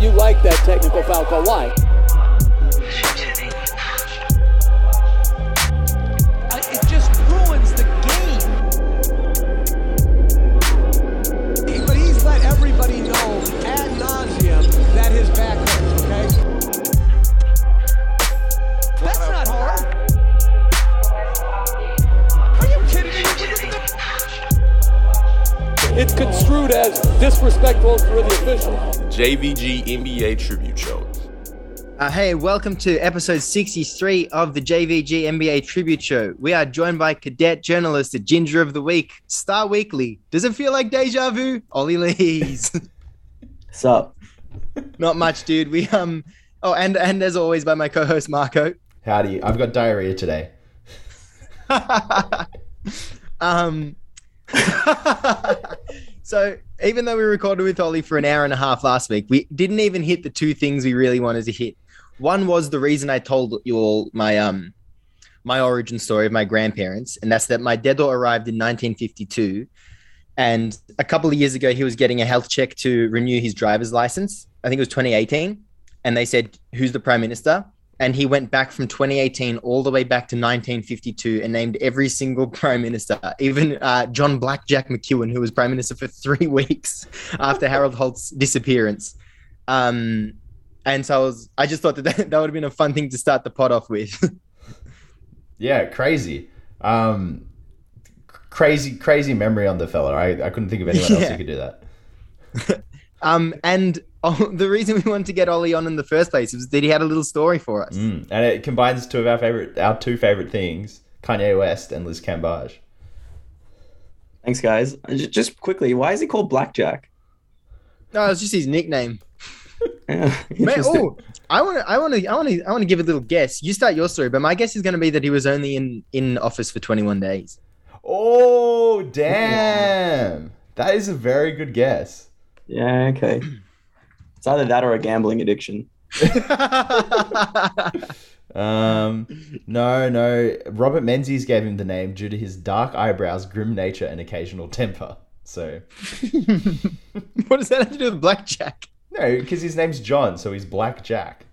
you like that technical foul call. Why? It just ruins the game. But he's let everybody know ad nauseum that his back hurts, okay? That's not hard. Are you kidding me? It's construed as disrespectful for the official. JVG NBA Tribute Show. Uh, hey, welcome to episode 63 of the JVG NBA Tribute Show. We are joined by cadet journalist, the Ginger of the Week, Star Weekly. Does it feel like deja vu? Olly Lees. What's up? Not much, dude. We um. Oh, and and as always, by my co-host Marco. Howdy, I've got diarrhea today. um. so even though we recorded with Olly for an hour and a half last week, we didn't even hit the two things we really wanted to hit. One was the reason I told you all my um my origin story of my grandparents, and that's that my dad arrived in 1952, and a couple of years ago he was getting a health check to renew his driver's license. I think it was 2018, and they said, "Who's the prime minister?" And he went back from 2018 all the way back to 1952 and named every single prime minister, even uh, John Blackjack McEwen, who was prime minister for three weeks after Harold Holt's disappearance. Um, and so I was, I just thought that that, that would have been a fun thing to start the pod off with. Yeah, crazy. Um, crazy, crazy memory on the fella. I, I couldn't think of anyone else who could do that. um, and oh, the reason we wanted to get Olly on in the first place was that he had a little story for us. Mm. And it combines two of our favorite, our two favorite things: Kanye West and Liz Cambage. Thanks, guys. Uh, Just quickly, why is he called Blackjack? No, it's just his nickname. Yeah, Man, interesting. oh, I want to, I want to, I want to, I want to give a little guess. You start your story, but my guess is going to be that he was only in in office for 21 days. Oh, damn! That is a very good guess. Yeah, okay. It's either that or a gambling addiction. Um, no, no. Robert Menzies gave him the name due to his dark eyebrows, grim nature, and occasional temper. So what does that have to do with blackjack? no, because his name's John, so he's Black Jack.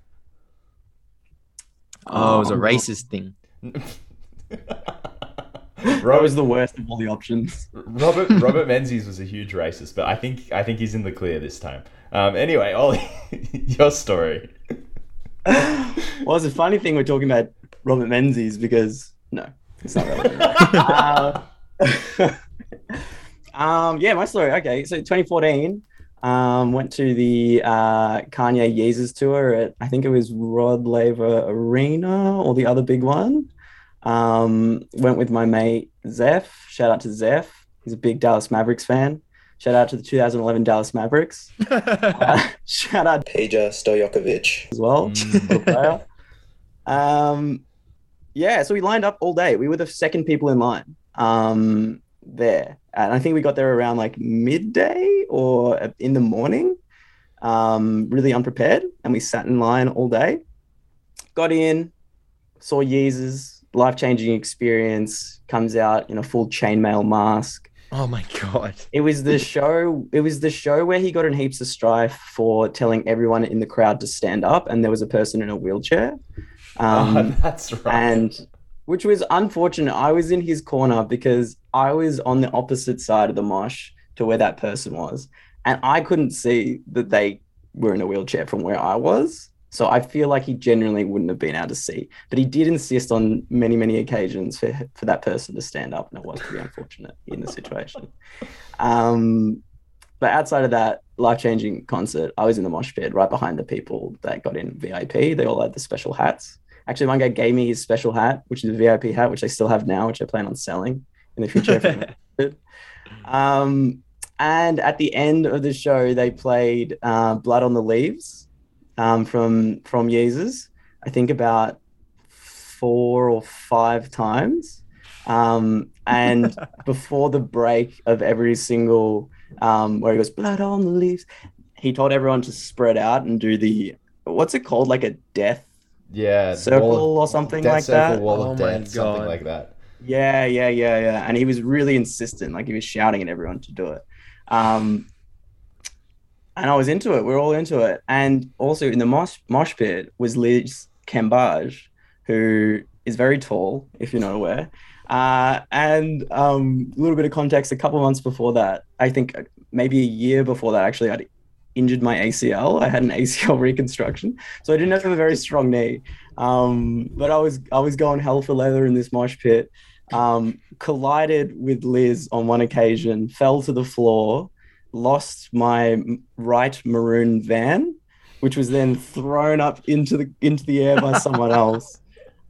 Oh, it was a Um, racist thing. That Robert, was the worst of all the options. Robert Robert Menzies was a huge racist, but I think I think he's in the clear this time. Um, anyway, Olly, your story. well, it's a funny thing we're talking about Robert Menzies because no, it's not relevant. uh, um, yeah, my story. Okay, so 2014, um, went to the uh, Kanye Yeezus tour at I think it was Rod Laver Arena or the other big one. Um, went with my mate Zeph. Shout out to Zeph. He's a big Dallas Mavericks fan. Shout out to the 2011 Dallas Mavericks. Uh, shout out Peja Stojakovic. as well. Mm. Um, yeah, so we lined up all day. We were the second people in line um, there. And I think we got there around like midday or in the morning, um, really unprepared. And we sat in line all day. Got in, saw Yeezus, life changing experience, comes out in a full chainmail mask. Oh my god. It was the show. It was the show where he got in heaps of strife for telling everyone in the crowd to stand up, and there was a person in a wheelchair. Um, oh, that's right. and which was unfortunate. I was in his corner because I was on the opposite side of the mosh to where that person was, and I couldn't see that they were in a wheelchair from where I was. So I feel like he genuinely wouldn't have been able to see, but he did insist on many, many occasions for for that person to stand up, and it was pretty unfortunate in the situation. Um, but outside of that life changing concert, I was in the mosh pit right behind the people that got in VIP. They all had the special hats. Actually, one guy gave me his special hat, which is a VIP hat, which I still have now, which I plan on selling in the future. if I'm interested. um, and at the end of the show, they played uh, "Blood on the Leaves" um, from from Yeezus. I think about four or five times. Um, and before the break of every single um, where he goes blood on the leaves, he told everyone to spread out and do the what's it called, like a death yeah, circle of- or something death like circle, that. wall Oh of my death, something like that. Yeah, yeah, yeah, yeah. And he was really insistent, like he was shouting at everyone to do it. Um, and I was into it. We are all into it. And also in the mosh, mosh pit was Liz Cambage, who is very tall, if you're not aware. Uh, and um, a little bit of context: a couple months before that, I think maybe a year before that, actually, I'd injured my ACL. I had an ACL reconstruction, so I didn't have a very strong knee. Um, but I was I was going hell for leather in this mosh pit. Um, collided with Liz on one occasion, fell to the floor, lost my right maroon van, which was then thrown up into the into the air by someone else,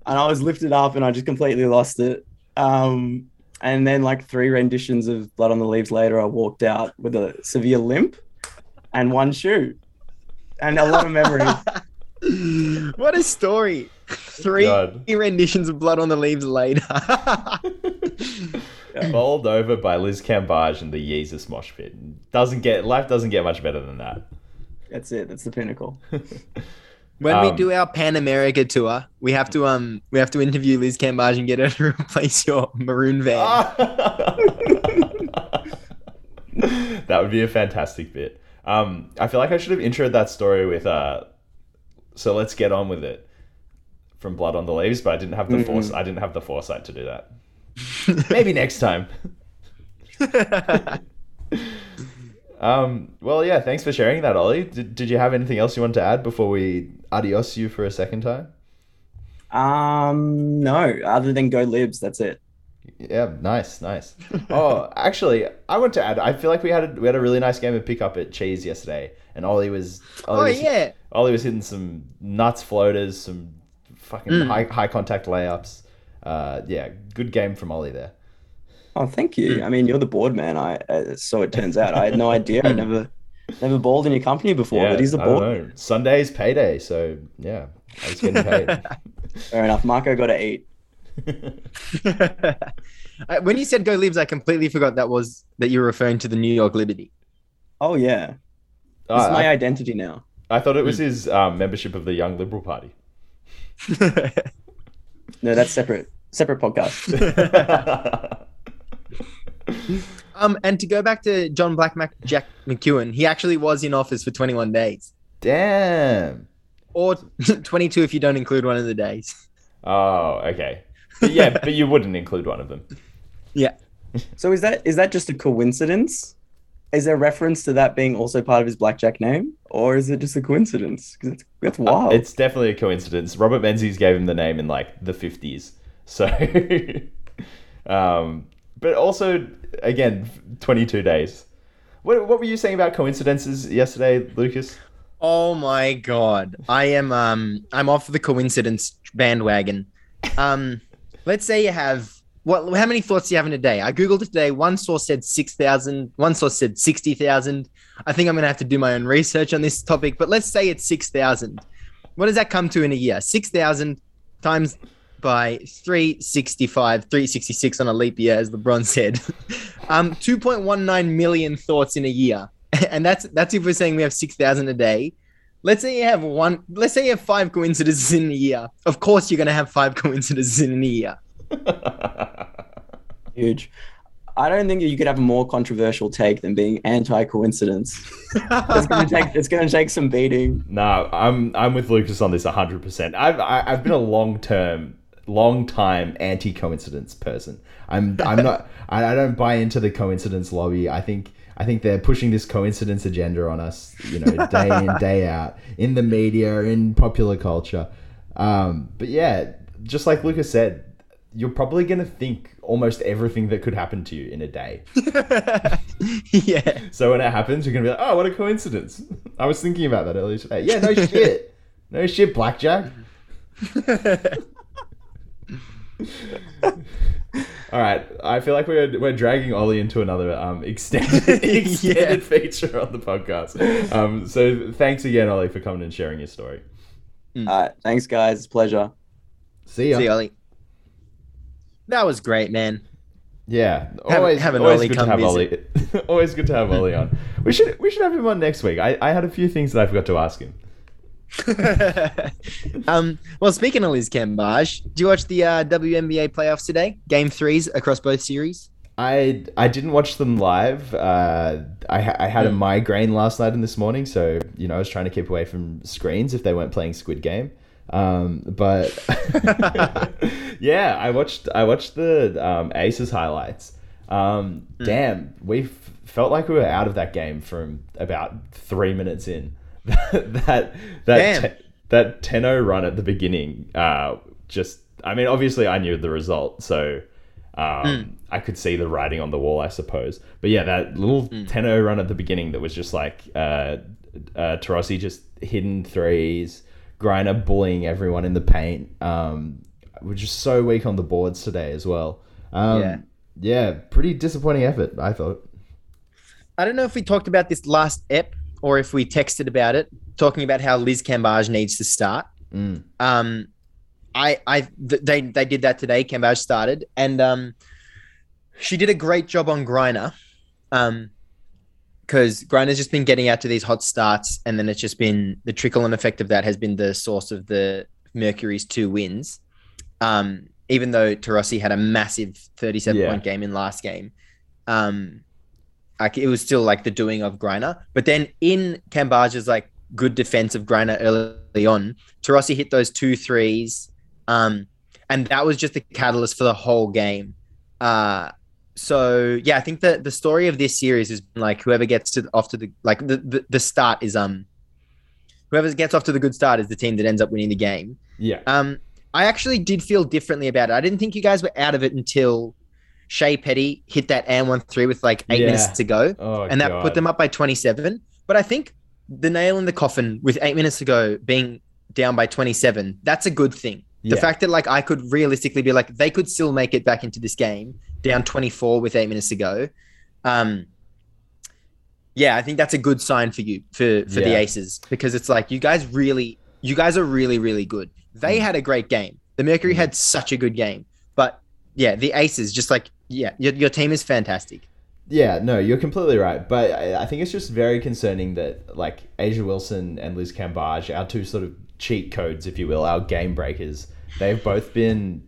and I was lifted up and I just completely lost it. Um, and then like three renditions of Blood on the Leaves later, I walked out with a severe limp and one shoe, and a lot of memories. what a story! Three God. renditions of Blood on the Leaves later. Bowled over by Liz Cambage and the Yeezus mosh pit. Doesn't get life doesn't get much better than that. That's it. That's the pinnacle. when we Um, do our Pan America tour, we have to um we have to interview Liz Cambage and get her to replace your maroon van. that would be a fantastic bit. Um, I feel like I should have introed that story with uh, so let's get on with it from Blood on the Leaves, but I didn't have the force. I didn't have the foresight to do that. Maybe next time. um, well, yeah. Thanks for sharing that, Olly. Did, did you have anything else you wanted to add before we adios you for a second time? Um, no, other than go libs, that's it. Yeah, nice, nice. oh, actually, I want to add. I feel like we had a, we had a really nice game of pickup at Cheese yesterday, and Olly was. Olly oh was, yeah. Olly was hitting some nuts floaters, some fucking Mm. high high contact layups. Uh, yeah, good game from Olly there. Oh, thank you. I mean, you're the board man. I uh, so it turns out. I had no idea. I never, never balled in your company before, yeah, but he's the I don't board. know. Sunday's payday, so yeah, I was getting paid. Fair enough. Marco got to eat. When you said go libs, I completely forgot that was that you were referring to the New York Liberty. Oh yeah, Oh, it's my I, identity now. I thought it was his um, membership of the Young Liberal Party. No, that's separate. Separate podcast. um, and to go back to John Black Mac- Jack McEwen, he actually was in office for 21 days, Damn. or 22 if you don't include one of the days. Oh, okay. But yeah, but you wouldn't include one of them. Yeah. so is that is that just a coincidence? Is there reference to that being also part of his blackjack name, or is it just a coincidence? Because it's that's wild. It's definitely a coincidence. Robert Menzies gave him the name in like the fifties. So, um, but also again, twenty-two days. What what were you saying about coincidences yesterday, Lukas? Oh my god. I am um I'm off the coincidence bandwagon. Um let's say you have what how many thoughts do you have in a day? I googled it today. One source said 6,000, one source said 60,000. I think I'm going to have to do my own research on this topic, but let's say it's 6,000. What does that come to in a year? 6,000 times by 365, 366 on a leap year as LeBron said. um 2.19 million thoughts in a year. and that's that's if we're saying we have 6000 a day let's say you have one let's say you have five coincidences in a year of course you're going to have five coincidences in a year huge. I don't think you could have a more controversial take than being anti-coincidence. It's gonna take it's gonna take some beating. No, I'm I'm with Lukas on this hundred percent. I've I, I've been a long term, long time anti coincidence person. I'm I'm not. I, I don't buy into the coincidence lobby. I think. I think they're pushing this coincidence agenda on us, you know, day in, day out, in the media, in popular culture. Um, but yeah, just like Lukas said, you're probably going to think almost everything that could happen to you in a day. yeah So when it happens, you're going to be like, oh, what a coincidence. I was thinking about that earlier today. Yeah, no shit. No shit, Blackjack. All right, I feel like we're we're dragging Olly into another um extended extended Yeah. feature on the podcast. Um, so thanks again, Olly, for coming and sharing your story. All right, thanks guys. It's a pleasure. See ya. see olly that was great man Yeah, always have an always Olly good to have visit. Olly. always good to have Olly on. We should we should have him on next week. I, I had a few things that I forgot to ask him. um well speaking of liz cambage do you watch the uh, WNBA playoffs today game threes across both series I I didn't watch them live. Uh, I I had a migraine last night and this morning, so you know I was trying to keep away from screens if they weren't playing Squid Game. Um, but yeah, I watched I watched the um, Aces highlights. Um, Damn, we felt like we were out of that game from about three minutes in. that that te- that 10-0 run at the beginning. Uh, just I mean, obviously I knew the result, so um, I could see the writing on the wall, I suppose. But yeah, that little 10-0 run at the beginning that was just like uh, uh, Taurasi just hidden threes, Griner bullying everyone in the paint. Um, we're just so weak on the boards today as well. Um, Yeah. yeah, pretty disappointing effort, I thought. I don't know if we talked about this last ep or if we texted about it, talking about how Liz Cambage needs to start. Mm. Um, I, I, th- they, they did that today. Cambage started, and um, she did a great job on Griner. Um, because Griner's just been getting out to these hot starts, and then it's just been the trickle and effect of that has been the source of the Mercury's two wins. Um, even though Taurasi had a massive 37 Yeah. point game in last game, um, like it was still like the doing of Griner. But then in Cambage's like good defense of Griner early on, Taurasi hit those two threes, um, and that was just the catalyst for the whole game. Uh, so yeah, I think that the story of this series is like whoever gets to off to the like the, the the start is um whoever gets off to the good start is the team that ends up winning the game. Yeah. Um, I actually did feel differently about it. I didn't think you guys were out of it until Shey Peddy hit that and one three with like eight Yeah. minutes to go, Oh, and that God. put them up by twenty seven. But I think the nail in the coffin with eight minutes to go being down by twenty seven, that's a good thing. The Yeah. fact that like I could realistically be like they could still make it back into this game down 24 with eight minutes to go. Um, yeah, I think that's a good sign for you for for the Aces because it's like you guys really, you guys are really really good. Mm. They had a great game. The Mercury had such a good game, but yeah, the Aces just like yeah, your, your team is fantastic. Yeah, no, you're completely right. But I, I think it's just very concerning that like A'ja Wilson and Liz Cambage, our two sort of cheat codes, if you will, our game breakers, they've both been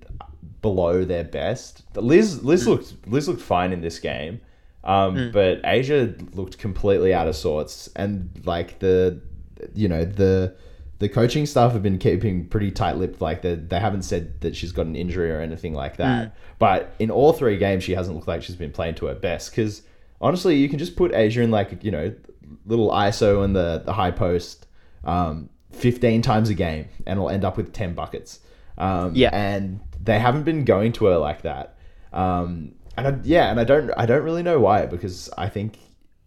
below their best. Liz Liz looked Liz looked fine in this game. Um, but Asia looked completely out of sorts and like the you know, the the coaching staff have been keeping pretty tight-lipped like they, they haven't said that she's got an injury or anything like that. But in all three games she hasn't looked like she's been playing to her best because honestly you can just put a'ja in like you know little iso in the, the high post um, 15 times a game and it'll end up with 10 buckets. Um, Yeah. and they haven't been going to her like that. Um, and I, yeah and i don't i don't really know why because i think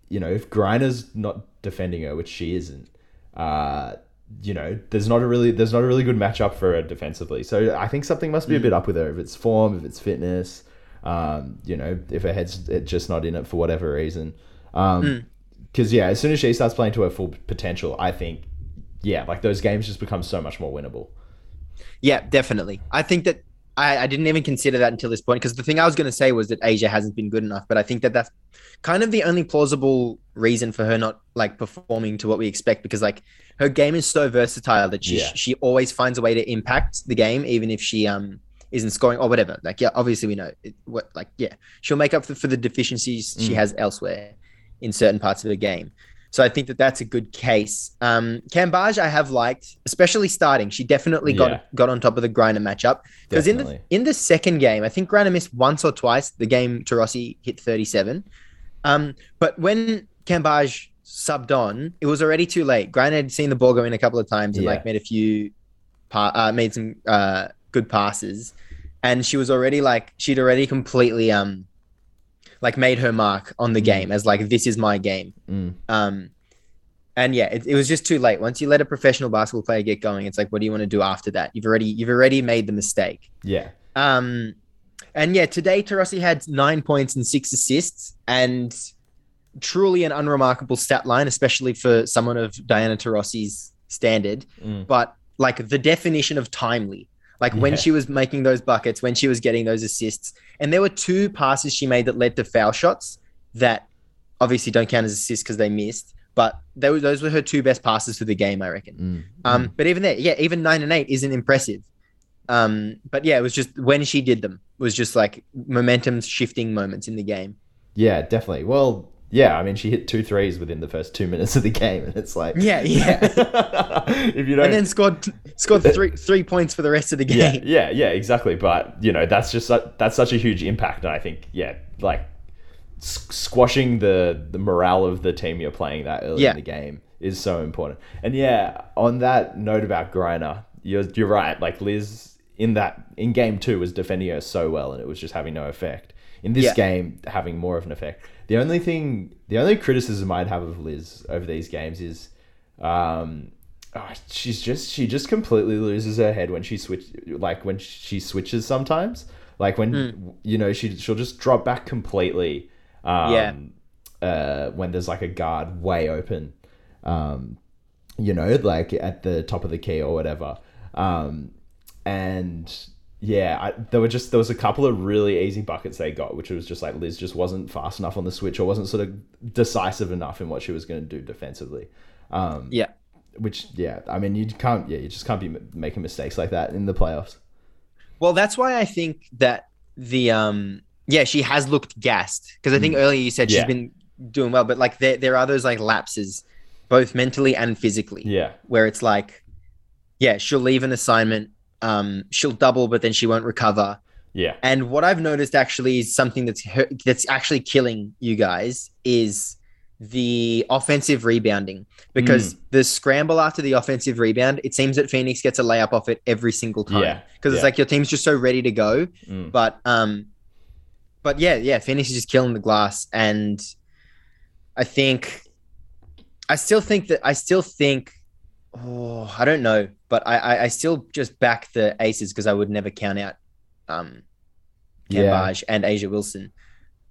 you know if griner's not defending her which she isn't uh, you know, there's not a really there's not a really good matchup for her defensively. So I think something must be a bit up with her. If it's form, if it's fitness, um, you know, if her head's just not in it for whatever reason. Um, because yeah, as soon as she starts playing to her full potential, I think, yeah, like those games just become so much more winnable. Yeah, definitely. I think that I, I didn't even consider that until this point because the thing I was going to say was that A'ja hasn't been good enough, but I think that that's kind of the only plausible reason for her not like performing to what we expect because like her game is so versatile that she Yeah. she always finds a way to impact the game even if she um isn't scoring or whatever. Like yeah, obviously we know it, what like yeah, she'll make up for, for the deficiencies she Mm. has elsewhere in certain parts of the game. So I think that that's a good case. Um, Cambage I have liked, especially starting. She definitely got Yeah. got on top of the Griner matchup because in the in the second game, I think Griner missed once or twice. The game Taurasi hit thirty seven, um, but when Cambage subbed on, it was already too late. Griner had seen the ball go in a couple of times and Yeah. like made a few, pa- uh, made some uh, good passes, and she was already like she'd already completely um, like made her mark on the game as like this is my game. Mm. Um, and yeah, it, it was just too late. Once you let a professional basketball player get going, it's like, what do you want to do after that? You've already you've already made the mistake. Yeah, Um, and yeah, today Taurasi had nine points and six assists, and truly an unremarkable stat line, especially for someone of Diana Taurasi's standard. Mm. But like the definition of timely, like when she was making those buckets, when she was getting those assists, and there were two passes she made that led to foul shots that obviously don't count as assists because they missed. But they were, those were her two best passes for the game, I reckon. Mm. Um, but even there, yeah, even nine and eight isn't impressive. Um, but yeah, it was just when she did them, was just like momentum shifting moments in the game. Yeah, definitely. Well, yeah, I mean, she hit two threes within the first two minutes of the game, and it's like, Yeah, yeah. if you don't, and then scored scored three three points for the rest of the game. yeah, yeah, exactly. But you know, that's just that's such a huge impact, and I think, yeah, like squashing the the morale of the team you're playing that early Yeah. in the game is so important. And yeah, on that note about Griner, you're you're right. Like Liz in that in game two was defending her so well, and it was just having no effect. In this Yeah. game, having more of an effect. The only thing, the only criticism I'd have of Liz over these games is, um, oh, she's just she just completely loses her head when she switch like when she switches sometimes. Like when you know she she'll just drop back completely. Um, Yeah. Uh, when there's like a guard way open, um, you know, like at the top of the key or whatever. Um, and yeah, I, there were just there was a couple of really easy buckets they got, which was just like Liz just wasn't fast enough on the switch or wasn't sort of decisive enough in what she was going to do defensively. Um, Yeah. which yeah, I mean you can't yeah you just can't be m- making mistakes like that in the playoffs. Well, that's why I think that the um yeah, she has looked gassed because I think earlier you said Mm. Yeah. she's been doing well, but like there there are those like lapses, both mentally and physically, Yeah, where it's like, yeah, she'll leave an assignment, um, she'll double, but then she won't recover. yeah, And what I've noticed actually is something that's hu- that's actually killing you guys is the offensive rebounding because the scramble after the offensive rebound, it seems that Phoenix gets a layup off it every single time Yeah, because it's yeah. like your team's just so ready to go. Mm. But um, but yeah, yeah, Phoenix is just killing the glass, and I think I still think that I still think. Oh, I don't know, but I I, I still just back the Aces because I would never count out um yeah, Cambage and A'ja Wilson.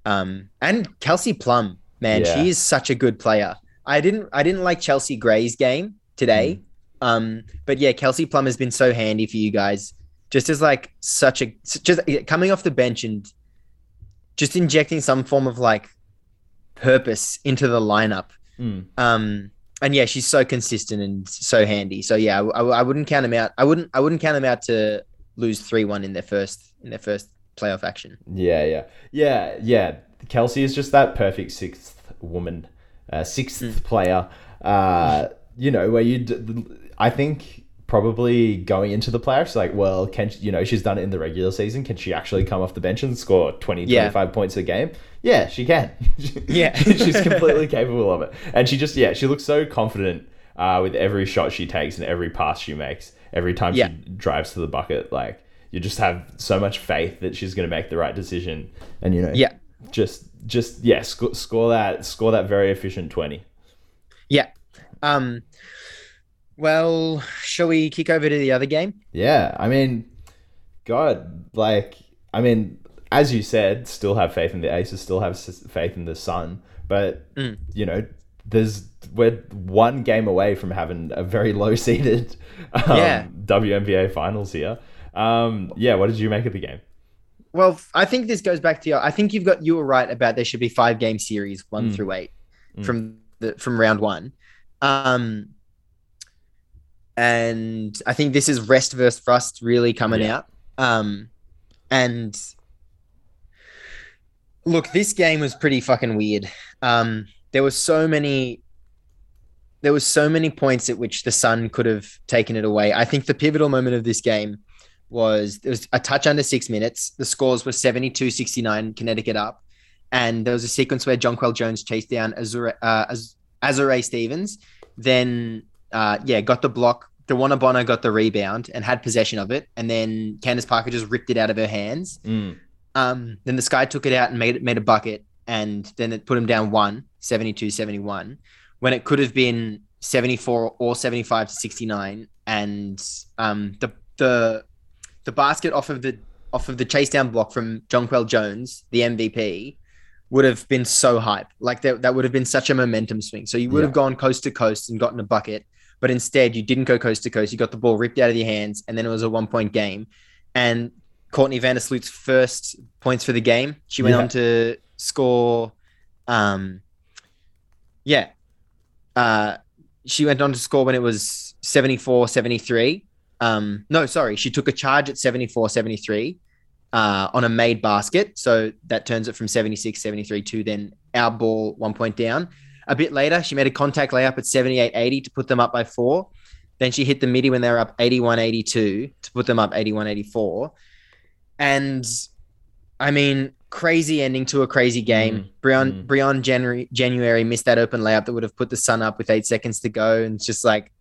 Um, and Kelsey Plum, man, Yeah. she is such a good player. I didn't I didn't like Chelsea Gray's game today. Mm. Um, but yeah, Kelsey Plum has been so handy for you guys. Just as like such a just coming off the bench and just injecting some form of like purpose into the lineup. Mm. Um, and yeah, she's so consistent and so handy. So yeah, I, I, wouldn't count him out. I wouldn't I wouldn't count him out to lose three one in their first in their first playoff action. Yeah, yeah, yeah, yeah. Kelsey is just that perfect sixth woman, uh, sixth player. Uh, you know, where you. I think probably going into the playoffs, like, well, can she- you know she's done it in the regular season? Can she actually come off the bench and score 20, Yeah. 25 points a game? Yeah, she can. Yeah. she's completely capable of it, and she just yeah, she looks so confident uh, with every shot she takes and every pass she makes, every time Yeah. she drives to the bucket, like. You just have so much faith that she's going to make the right decision, and you know, Yeah. just just yeah, score, score that score that very efficient twenty. Yeah. Um well, shall we kick over to the other game? Yeah, I mean, God, like, I mean, as you said, still have faith in the Aces, still have faith in the Sun, but Mm. you know, there's we're one game away from having a very low seeded um, Yeah. WNBA finals here. Um, yeah, what did you make of the game? Well, I think this goes back to your I think you've got you were right about there should be five game series, one Mm. through eight Mm. from the from round one. Um and I think this is rest versus rust really coming Yeah. out. Um and look, this game was pretty fucking weird. Um there were so many there was so many points at which the Sun could have taken it away. I think the pivotal moment of this game was there was a touch under six minutes. The scores were 72 69, Connecticut up. And there was a sequence where Jonquel Jones chased down Azurá, uh, Azurá Stevens, then, uh, yeah, got the block. DeWanna Bonner got the rebound and had possession of it. And then Candace Parker just ripped it out of her hands. Mm. Um, then the Sky took it out and made it made a bucket, and then it put him down one, 72 71, when it could have been 74 or 75 to 69. And um, the the the basket off of the off of the chase down block from Jonquel Jones, the MVP, would have been so hype. Like that, that would have been such a momentum swing. So you would have gone coast to coast and gotten a bucket, but instead you didn't go coast to coast. You got the ball ripped out of your hands, and then it was a one point game. And Courtney Vandersloot's first points for the game. She went Yeah. on to score. Um, yeah. Uh, she went on to score when it was 74 73. Um, no, sorry. She took a charge at 74 73. uh, on a made basket. So that turns it from 76 73 to then our ball one point down. A bit later, she made a contact layup at 78 80 to put them up by four. Then she hit the midi when they were up 81 82 to put them up 81 84. And I mean, crazy ending to a crazy game. Mm, Briann mm. Briann January, January missed that open layup that would have put the Sun up with eight seconds to go, and it's just like,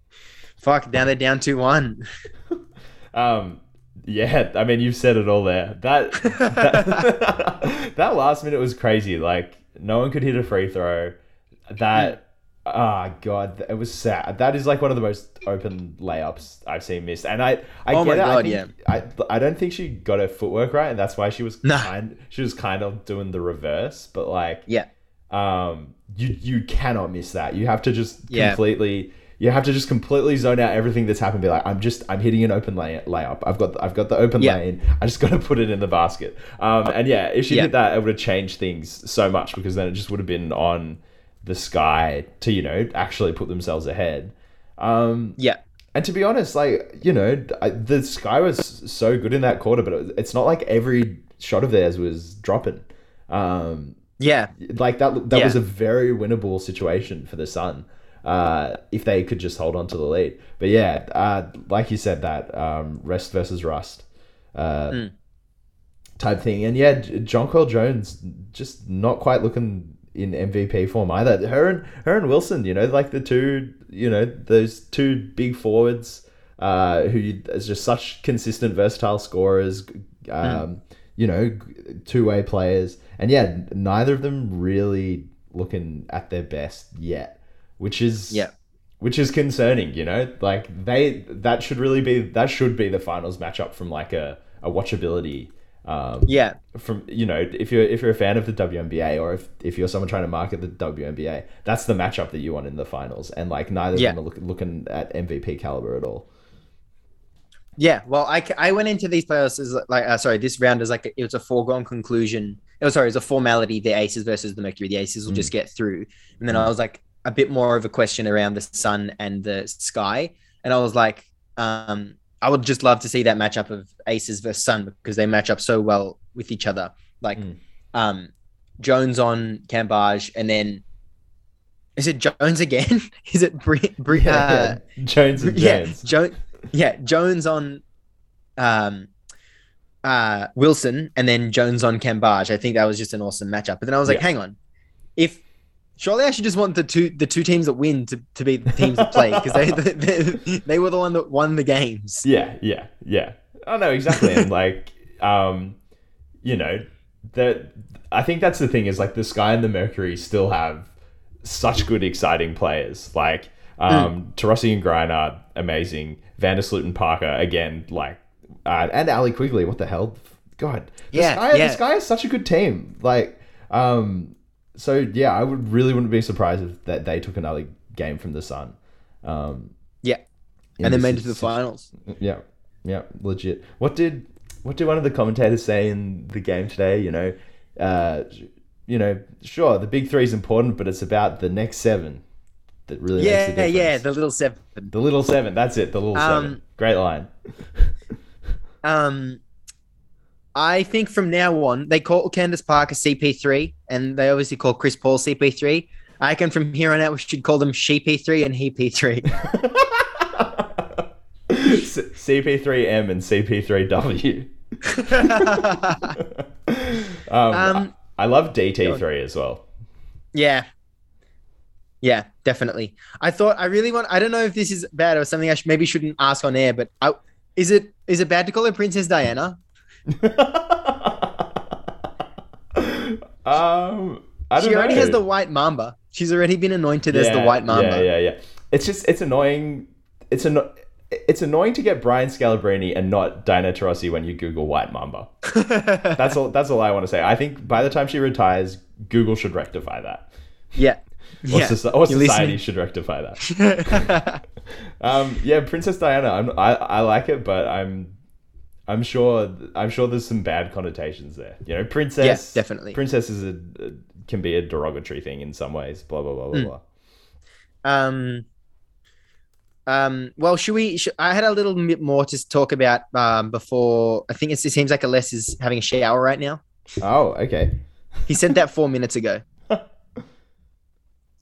fuck, now they're down two one. Um, yeah, I mean, you've said it all there. That that, that last minute was crazy. Like, no one could hit a free throw. That, ah, god, it was sad. That is like one of the most open layups I've seen missed. And I, I Oh get my it. I God, think- I, I don't think she got her footwork right, and that's why she was Nah. kind. She was kind of doing the reverse, but like, Yeah, um you you cannot miss that you have to just Yeah. completely you have to just completely zone out everything that's happened be like i'm just i'm hitting an open lay- layup i've got i've got the open Yeah. lane i just got to put it in the basket um and yeah if she Yeah. did that it would have changed things so much because then it just would have been on the sky to you know actually put themselves ahead um yeah, and to be honest, like you know, I, the sky was so good in that quarter, but it, it's not like every shot of theirs was dropping. Um, yeah, like that that Yeah. was a very winnable situation for the Sun uh, if they could just hold on to the lead. But yeah, uh, like you said, that um, rest versus rust uh, Hmm. type thing, and yeah, Jonquel Jones just not quite looking in MVP form either. Her and her and Wilson, you know, like the two, you know, those two big forwards uh, who is just such consistent, versatile scorers. Um, You know, two way players, and yeah, neither of them really looking at their best yet, which is Yeah. which is concerning. You know, like they that should really be that should be the finals matchup from like a a watchability. Um, yeah, from you know if you're if you're a fan of the WNBA or if, if you're someone trying to market the WNBA, that's the matchup that you want in the finals, and like neither Yeah. of them are look, looking at MVP caliber at all. yeah. Well, I, I went into these playoffs as like uh, sorry, this round is like it was a foregone conclusion. Oh, sorry, it was a formality. The Aces versus the Mercury. The Aces will just get through, and then I was like a bit more of a question around the Sun and the Sky, and I was like, um, I would just love to see that matchup of Aces versus Sun because they match up so well with each other. Like, Mm. um, Jones on Cambage, and then is it Jones again? is it Bri- Bri- uh, Jones and yeah, Jones. Jo- yeah, Jones on um uh Wilson and then Jones on Cambage. I think that was just an awesome matchup. But then I was like, Yeah. hang on. If surely I should just want the two the two teams that win to, to be the teams that play because they, they they were the one that won the games. Yeah, yeah, yeah. Oh no, exactly. and like, um, you know, the I think that's the thing is like the Sky and the Mercury still have such good, exciting players. Like, um, Taurasi and Griner, amazing. Vandersloot and Parker, again, like, uh, and Allie Quigley. What the hell? God, the Yeah, Sky, yeah. the Sky is such a good team. Like, um, so yeah, I would really wouldn't be surprised if that they took another game from the Sun. Um, Yeah. And then made it to the finals. yeah, yeah, legit. What did what did one of the commentators say in the game today? You know, uh, you know, sure, the big three is important, but it's about the next seven that really makes the Yeah, difference. yeah, the little seven. the little seven. That's it. The little Um, seven. Great line. Um, I think from now on they call Candace Parker CP3, and they obviously call Chris Paul CP3. I reckon from here on out we should call them Sheepy3 and Heepy3. CP3M and CP3W. um, Um, I love DT3 as well. yeah, yeah, definitely. I thought I really want. I don't know if this is bad or something I should, maybe shouldn't ask on air, but I, is it is it bad to call her Princess Diana? um, I don't She already know. has the white mamba. She's already been anointed as the white mamba. Yeah, yeah, yeah. It's just it's annoying. It's anno- It's annoying to get Brian Scalabrine and not Diana Taurasi when you Google white mamba. That's all. That's all I want to say. I think by the time she retires, Google should rectify that. yeah. Or, Yeah. soci- or society listen- should rectify that. um, yeah, Princess Diana. I'm, I I like it, but I'm I'm sure I'm sure there's some bad connotations there. You know, princess. Yeah, definitely. Princess is a, a- can be a derogatory thing in some ways. Blah blah blah blah Mm. blah. um Um, well, should we? Should, I had a little bit more to talk about um, before. I think it's, it seems like Aless is having a shower right now. Oh, okay. He said that four minutes ago.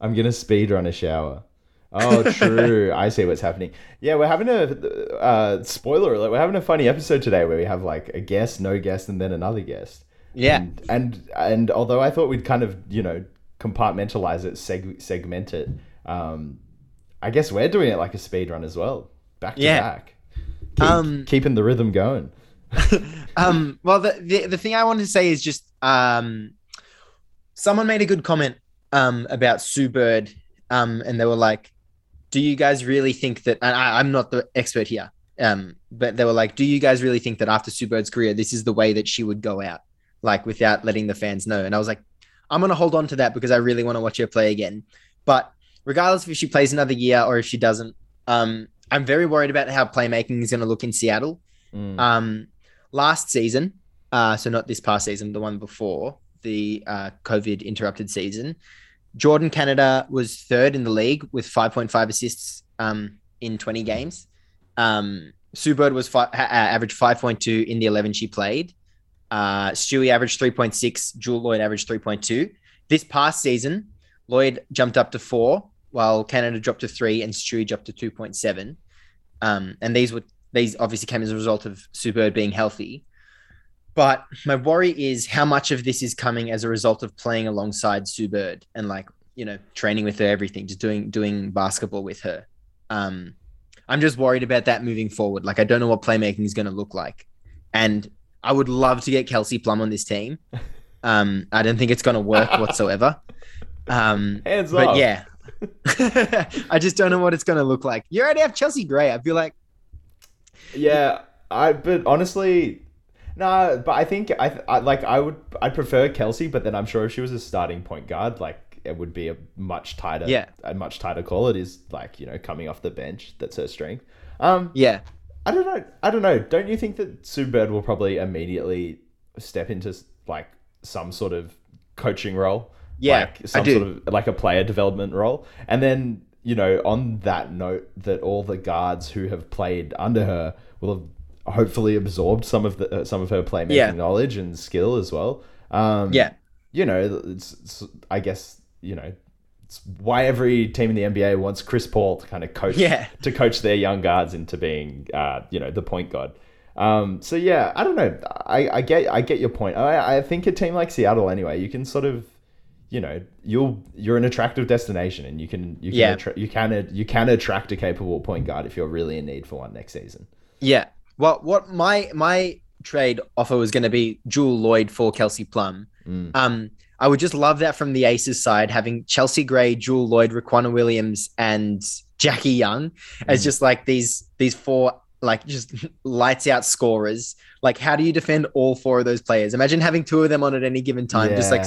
I'm gonna speed run a shower. Oh, true. I see what's happening. Yeah, we're having a uh, spoiler alert. We're having a funny episode today where we have like a guest, no guest, and then another guest. Yeah. And and, and although I thought we'd kind of you know compartmentalize it, seg- segment it, um, I guess we're doing it like a speed run as well, back to Yeah. back. Keep- Um, keeping the rhythm going. um, well, the, the the thing I wanted to say is just um, someone made a good comment um about Sue Bird, um, and they were like, "Do you guys really think that?" And I, I'm not the expert here, um, but they were like, "Do you guys really think that after Sue Bird's career, this is the way that she would go out, like without letting the fans know?" And I was like, "I'm gonna hold on to that because I really want to watch her play again." But regardless if she plays another year or if she doesn't, um, I'm very worried about how playmaking is going to look in Seattle. Mm. Um, last season, uh, so not this past season, the one before the uh, COVID interrupted season, Jordin Canada was third in the league with 5.5 assists um, in 20 games. Um, Sue Bird was fi- ha- averaged 5.2 in the 11 she played. Uh, Stewie averaged 3.6. Jewell Loyd averaged 3.2. This past season, Lloyd jumped up to four, while Canada dropped to three, and Stewie dropped to 2.7. Um, and these were these obviously came as a result of Sue Bird being healthy. But my worry is how much of this is coming as a result of playing alongside Sue Bird and like, you know, training with her, everything, just doing doing basketball with her. Um, I'm just worried about that moving forward. Like I don't know what playmaking is going to look like. And I would love to get Kelsey Plum on this team. Um, I don't think it's going to work whatsoever. Um, Hands but off. yeah, I just don't know what it's going to look like. You already have Chelsea Gray. I feel like Yeah, I but honestly, nah. But I think I, I like I would I prefer Kelsey, but then I'm sure if she was a starting point guard, like it would be a much tighter, Yeah. a much tighter call. It is like you know coming off the bench. That's her strength. Um, yeah, I don't know. I don't know. Don't you think that Sue Bird will probably immediately step into like some sort of coaching role? Yeah, like I some do. sort of like a player development role. And then you know, on that note, that all the guards who have played under her will have hopefully absorbed some of the uh, some of her playmaking Yeah. knowledge and skill as well. Um, yeah, you know, it's, it's I guess you know. It's why every team in the NBA wants Chris Paul to kind of coach Yeah. to coach their young guards into being, uh, you know, the point guard. Um, so yeah, I don't know. I, I get I get your point. I, I think a team like Seattle anyway, you can sort of, you know, you'll you're an attractive destination, and you can you can Yeah. attra- you can you can attract a capable point guard if you're really in need for one next season. yeah. Well, what my my trade offer was going to be Jewell Loyd for Kelsey Plum. Mm. Um, I would just love that from the Aces side, having Chelsea Gray, Jewell Loyd, Riquna Williams, and Jackie Young as Mm. just like these these four like just lights out scorers. Like, how do you defend all four of those players? Imagine having two of them on at any given time, just like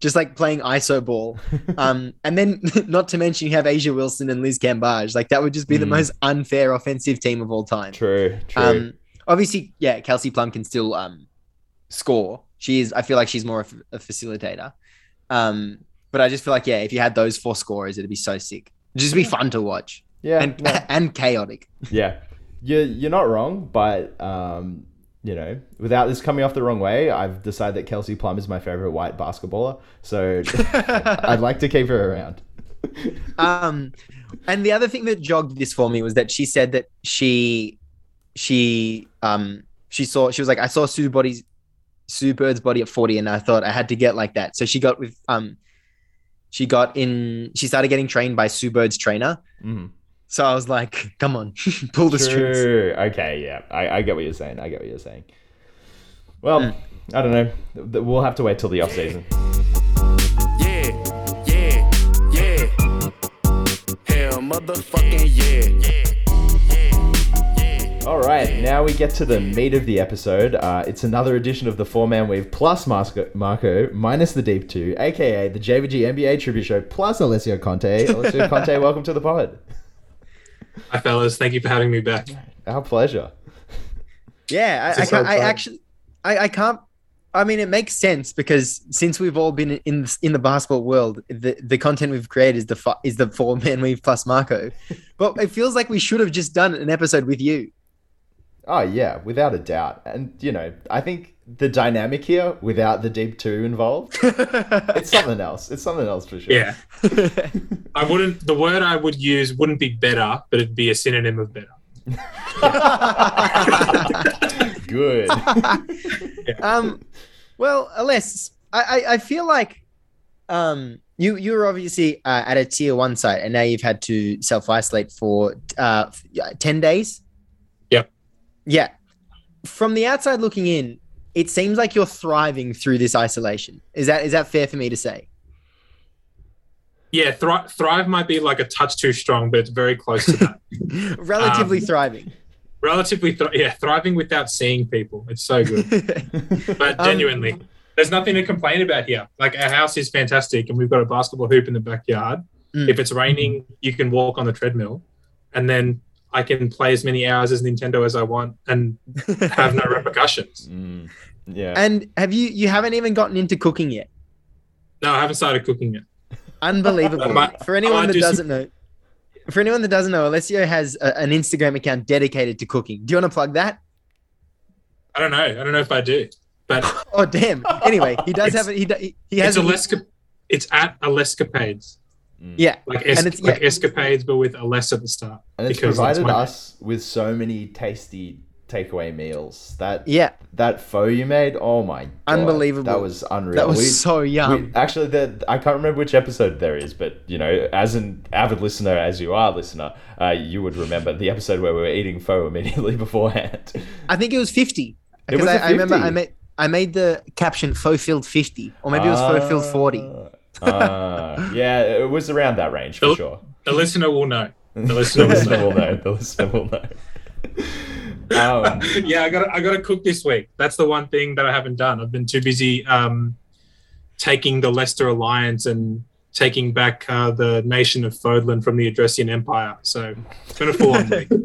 just like playing ISO ball. um, and then not to mention you have A'ja Wilson and Liz Cambage. Like that would just be the Mm. most unfair offensive team of all time. True, true. Um, obviously, yeah, Kelsey Plum can still um score. She is. I feel like she's more of a facilitator. Um, but I just feel like yeah, if you had those four scorers, it'd be so sick. It'd just be fun to watch yeah, and no. and chaotic. yeah, you're you're not wrong, but um, you know, without this coming off the wrong way, I've decided that Kelsey Plum is my favorite white basketballer. So I'd like to keep her around. um, and the other thing that jogged this for me was that she said that she she um she saw she was like I saw Sue body's Sue Bird's body at 40 and I thought I had to get like that. So she got with um she got in she started getting trained by Sue Bird's trainer. Mhm. So I was like, come on, pull the strings. Okay, yeah, I, I get what you're saying. I get what you're saying. Well, Mm. I don't know. We'll have to wait till the off season. Yeah, yeah, yeah. Hell, motherfucking yeah. Yeah, yeah. All right, now we get to the meat of the episode. Uh, it's another edition of the Four Man Weave plus Marco, Marco minus the Deep Two, aka the JVG NBA Tribute Show plus Alessio Conte. Alessio Conte, welcome to the pod. Hi, fellas. Thank you for having me back. Our pleasure. Yeah, I, I, so I actually I, I can't I mean, it makes sense because since we've all been in in the basketball world, the, the content we've created is the fu- is the four men weave plus Marco. But it feels like we should have just done an episode with you. Oh yeah, without a doubt. And you know, I think the dynamic here, without the deep two involved, it's something else. It's something else for sure. Yeah. I wouldn't. The word I would use wouldn't be better, but it'd be a synonym of better. Good. um, well, Aless, I, I, I feel like um, you you were obviously uh, at a tier one site, and now you've had to self isolate for uh, ten days. Yeah. From the outside looking in, it seems like you're thriving through this isolation. Is that is that fair for me to say? Yeah, thri- thrive might be like a touch too strong, but it's very close to that. Relatively Um, thriving. Relatively, thr yeah, thriving without seeing people. It's so good. But Um, genuinely, there's nothing to complain about here. Like our house is fantastic, and we've got a basketball hoop in the backyard. Mm. If it's raining, you can walk on the treadmill, and then I can play as many hours as Nintendo as I want and have no repercussions. Mm, yeah. and have you you haven't even gotten into cooking yet? No, I haven't started cooking yet. Unbelievable. Might- for anyone that do doesn't know, for anyone that doesn't know, Alessio has a, an Instagram account dedicated to cooking. Do you want to plug that? I don't know. I don't know if I do, but Oh damn! Anyway, he does have it. He, do- he, he has it's a- Alesca- It's at Alescapades, yeah. like es- And it's- like yeah. escapades, but with a less at the start. and it's because that's provided my- us with so many tasty takeaway meals. That Yeah, that pho you made, oh my god. Unbelievable. That was unreal. that was We- so yum. We, actually, the, I can't remember which episode there is, but you know, as an avid listener, as you are, listener, uh, you would remember the episode where we were eating pho immediately beforehand. I think it was fifty. It Because was I, a I remember 50. I made I made the caption "faux filled 50 or maybe it was faux filled 40 Ah, yeah, it was around that range for Oh. sure. The listener will know. The The listener will listener know. will know. The listener will know. Um, yeah, I got I got to cook this week. That's the one thing that I haven't done. I've been too busy um, taking the Leicester Alliance and taking back uh, the nation of Fódlan from the Adrestian Empire. So it's been a full on week.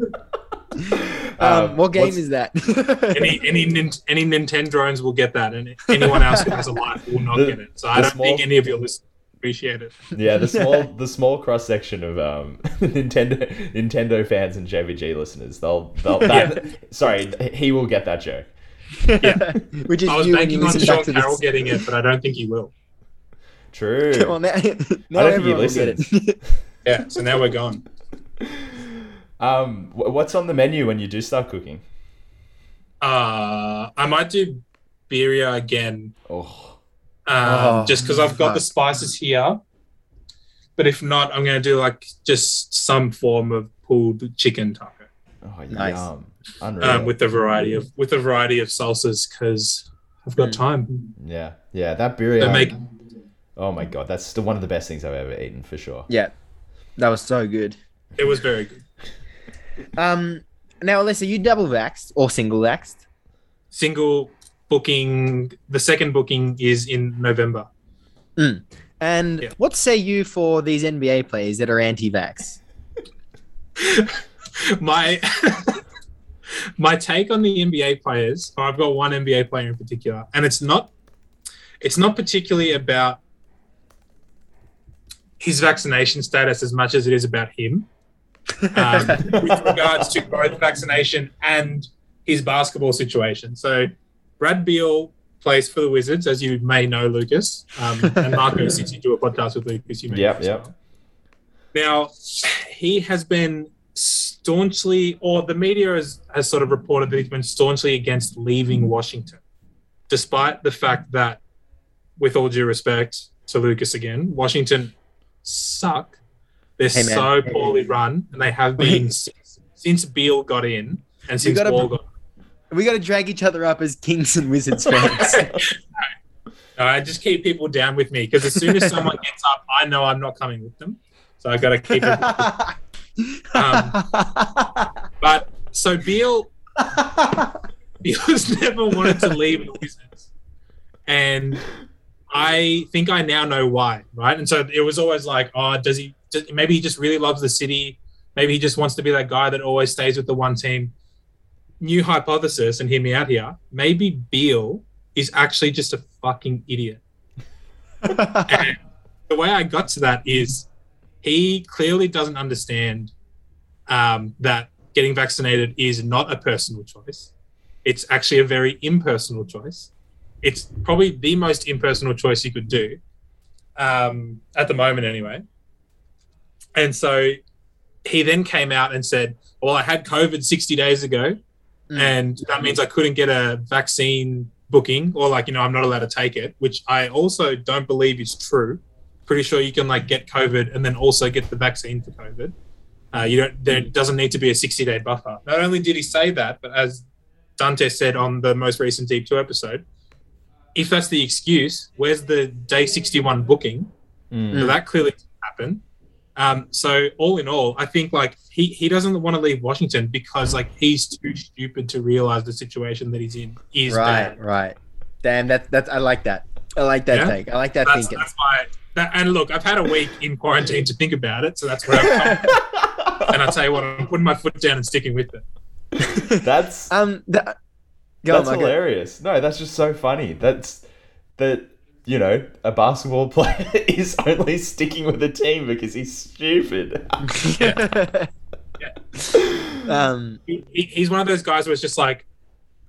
Um, Um, what game Uh, is that? Any any nin- any Nintendrones will get that, and anyone else who has a life will not The- get it. So I don't small- think any of your listeners appreciate it. yeah, the small the small cross section of um, Nintendo Nintendo fans and JVG listeners, they'll they'll that, sorry, he will get that joke. Yeah, Which is I was you banking on Sean Carroll this. getting it, but I don't think he will. True. Well, now, now I don't think he everyone will get listens. Yeah, so now we're gone. Um, what's on the menu when you do start cooking? Uh, I might do birria again Oh, um, Oh, just because I've got the spices here. But if not, I'm gonna do like just some form of pulled chicken taco oh, Nice. yum. Um, with a variety of with a variety of salsas because I've got Mm. time. yeah, yeah, that birria. They make Oh my god, that's still one of the best things I've ever eaten for sure. Yeah, that was so good. it was very good. Um, now, Alessio, you double vaxxed or single vaxxed? Single booking. The second booking is in November. And Yeah. what say you for these NBA players that are anti-vax? my my take on the NBA players. I've got one NBA player in particular, and it's not it's not particularly about his vaccination status as much as it is about him. Um, with regards to both vaccination and his basketball situation. So, Brad Beal plays for the Wizards, as you may know, Lukas. Um, and Marco, since you do a podcast with Lukas, you may Yep, know yep. well. Now, he has been staunchly, or the media has, has sort of reported that he's been staunchly against leaving Washington, despite the fact that, with all due respect to Lukas again, Washington suck. They're Hey, so poorly run, and they have been since, since Beal got in and since Ball got We got to drag each other up as Kings and Wizards fans. no, I just keep people down with me because as soon as someone gets up, I know I'm not coming with them. So I got to keep it. Um, but so Beal, Beal's never wanted to leave the Wizards, and I think I now know why, right? And so it was always like, oh, does he? Does, maybe he just really loves the city. Maybe he just wants to be that guy that always stays with the one team. New hypothesis, and hear me out here. Maybe Beal is actually just a fucking idiot. and the way I got to that is he clearly doesn't understand um, that getting vaccinated is not a personal choice. It's actually a very impersonal choice. It's probably the most impersonal choice you could do um, at the moment, anyway. And so he then came out and said, Well, I had COVID 60 days ago, Mm. and that means I couldn't get a vaccine booking, or like, you know, I'm not allowed to take it, which I also don't believe is true. Pretty sure you can like get COVID and then also get the vaccine for COVID. Uh, you don't. There doesn't need to be a 60 day buffer. Not only did he say that, but as Dante said on the most recent Deep Two episode, if that's the excuse, where's the day 61 booking? Mm. So that clearly didn't happen. Um, so all in all, I think like he, he doesn't want to leave Washington because like he's too stupid to realize the situation that he's in is right, bad. right. Damn, that that's I like that. I like that Yeah? take. I like that That's, thinking. that's why. That, and look, I've had a week in quarantine to think about it, so that's where I've come. and I tell you what, I'm putting my foot down and sticking with it. That's Um, the, go that's on, hilarious. No, that's just so funny. That's that you know a basketball player is only sticking with a team because he's stupid. Yeah. um, He, he- he's one of those guys where it's just like,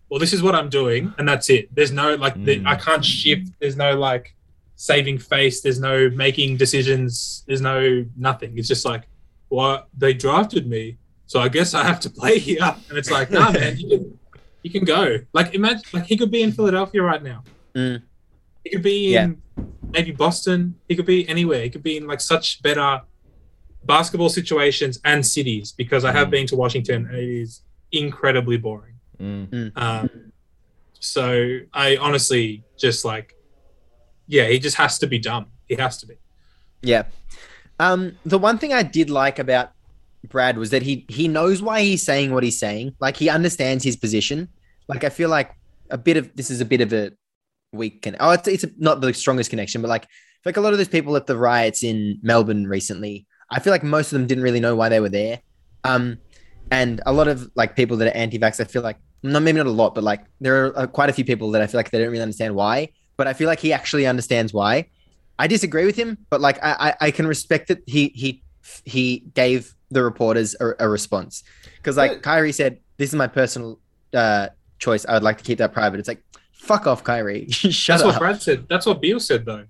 well, this is what I'm doing, and that's it. There's no like, the, Mm. I can't shift. There's no like saving face. There's no making decisions. There's no nothing. It's just like, well, they drafted me, so I guess I have to play here. And it's like, nah, man, you can, you can go. Like, imagine, like he could be in Philadelphia right now. Mm. He could be in maybe Boston. He could be anywhere. He could be in like such better basketball situations and cities because I have Mm. been to Washington and it is incredibly boring. Mm. Um, so I honestly just like, yeah, he just has to be dumb. He has to be. Yeah. Um, the one thing I did like about Brad was that he he knows why he's saying what he's saying. Like he understands his position. Like I feel like a bit of this is a bit of a weak con- oh it's it's not the strongest connection, but like like a lot of those people at the riots in Melbourne recently, I feel like most of them didn't really know why they were there. Um, and a lot of like people that are anti-vax, I feel like no, maybe not a lot, but like there are uh, quite a few people that I feel like they don't really understand why. But I feel like he actually understands why. I disagree with him, but like I, I, I can respect that he he he gave the reporters a, a response because like But- Kyrie said, "This is my personal uh, choice. I would like to keep that private." It's like, fuck off, Kyrie. Shut That's up. what Brad said. That's what Beal said though.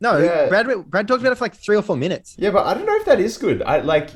no, Yeah. Brad Brad talked about it for like three or four minutes. Yeah, but I don't know if that is good. I like.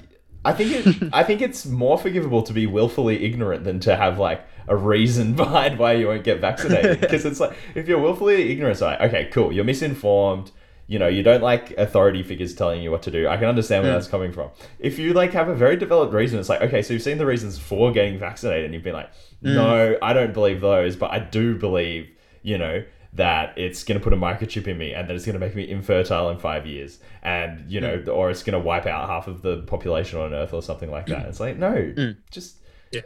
I think it. I think it's more forgivable to be willfully ignorant than to have like a reason behind why you won't get vaccinated. Because it's like if you're willfully ignorant, it's like okay, cool, you're misinformed. You know, you don't like authority figures telling you what to do. I can understand where Mm. that's coming from. If you like have a very developed reason, it's like okay, so you've seen the reasons for getting vaccinated, and you've been like, no, I don't believe those, but I do believe, you know, that it's going to put a microchip in me and that it's going to make me infertile in five years. And you know mm. or it's going to wipe out half of the population on earth or something like that. Mm. It's like no mm. just Yeah.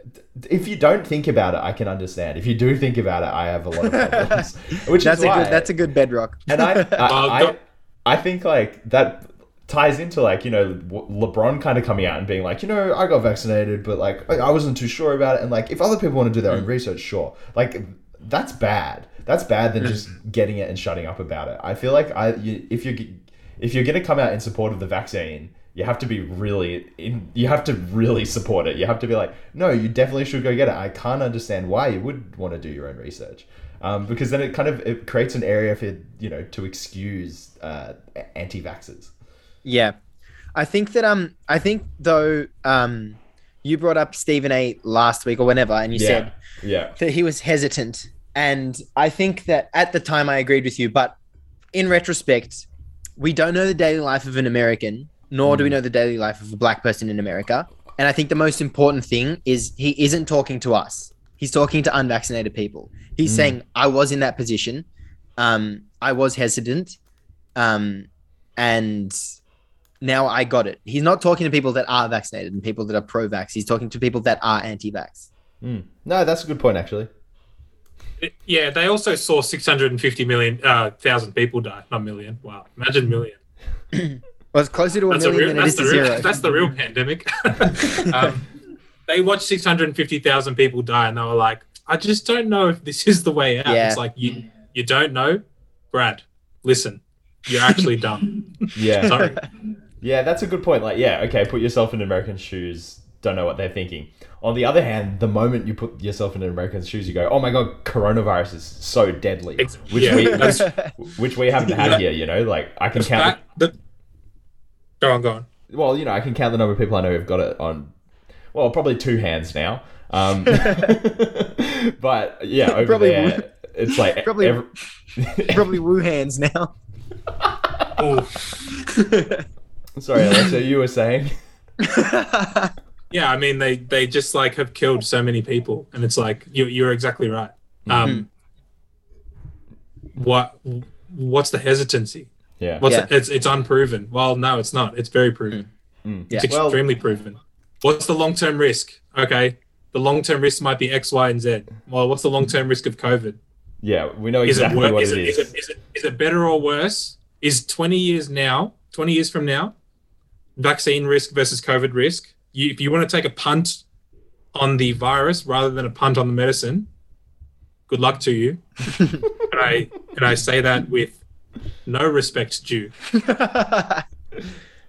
if you don't think about it i can understand. If you do think about it i have a lot of problems which that's is a why good that's a good bedrock. and I, I, Well, I, I think like that ties into like you know LeBron kind of coming out and being like you know I got vaccinated but like I I wasn't too sure about it. And like if other people want to do their own research sure. Like that's bad that's bad than just getting it and shutting up about it. I feel like I you, if you if you're gonna come out in support of the vaccine you have to be really in, you have to really support it. You have to be like no you definitely should go get it. I can't understand why you would want to do your own research. Um, because then it kind of it creates an area for you know to excuse uh, anti-vaxxers. Yeah. I think that um I think though um you brought up Stephen A last week or whenever and you yeah, said yeah, that he was hesitant and I think that at the time I agreed with you but in retrospect we don't know the daily life of an American nor do we know the daily life of a black person in America and I think the most important thing is he isn't talking to us he's talking to unvaccinated people he's Mm. saying I was in that position um I was hesitant um and now I got it. He's not talking to people that are vaccinated and people that are pro-vax. He's talking to people that are anti-vax. Mm. no, that's a good point actually. Yeah, they also saw 650 million uh, thousand people die. Not million. Wow, imagine million. Well, it's closer to a That's a million real. than it That's the to real. zero. That's the real pandemic. um, they watched 650,000 people die, and they were like, "I just don't know if this is the way out." Yeah. It's like you you don't know, Brad, listen, you're actually dumb. Yeah. Sorry. Yeah, that's a good point. Like, yeah, okay, put yourself in American shoes. Don't know what they're thinking. On the other hand, the moment you put yourself in an American's shoes, you go, "Oh my god, coronavirus is so deadly," Ex- which yeah, we which, which we haven't had here. You know, like I can The count. fact that- Go on, go on. Well, you know, I can count the number of people I know who've got it on. Well, probably two hands now. Um, but yeah, over Probably there, it's like Probably- every- Probably woo hands now. Oh, Sorry, Alexa, you were saying. Yeah. I mean, they they just like have killed so many people, and it's like you you're exactly right. Um, what what's the hesitancy? Yeah. What's Yeah. it's it's unproven. Well, no, it's not. It's very proven. Mm. Yeah. It's Well- extremely proven. What's the long term risk? Okay, the long term risk might be X, Y, and Z. Well, what's the long term risk of COVID? Yeah, we know Is exactly it, wor- what is, it it, is. is, it, is, it, is it better or worse? Is 20 years now, 20 years from now, vaccine risk versus COVID risk? You, if you want to take a punt on the virus rather than a punt on the medicine, good luck to you. and I and I say that with no respect due.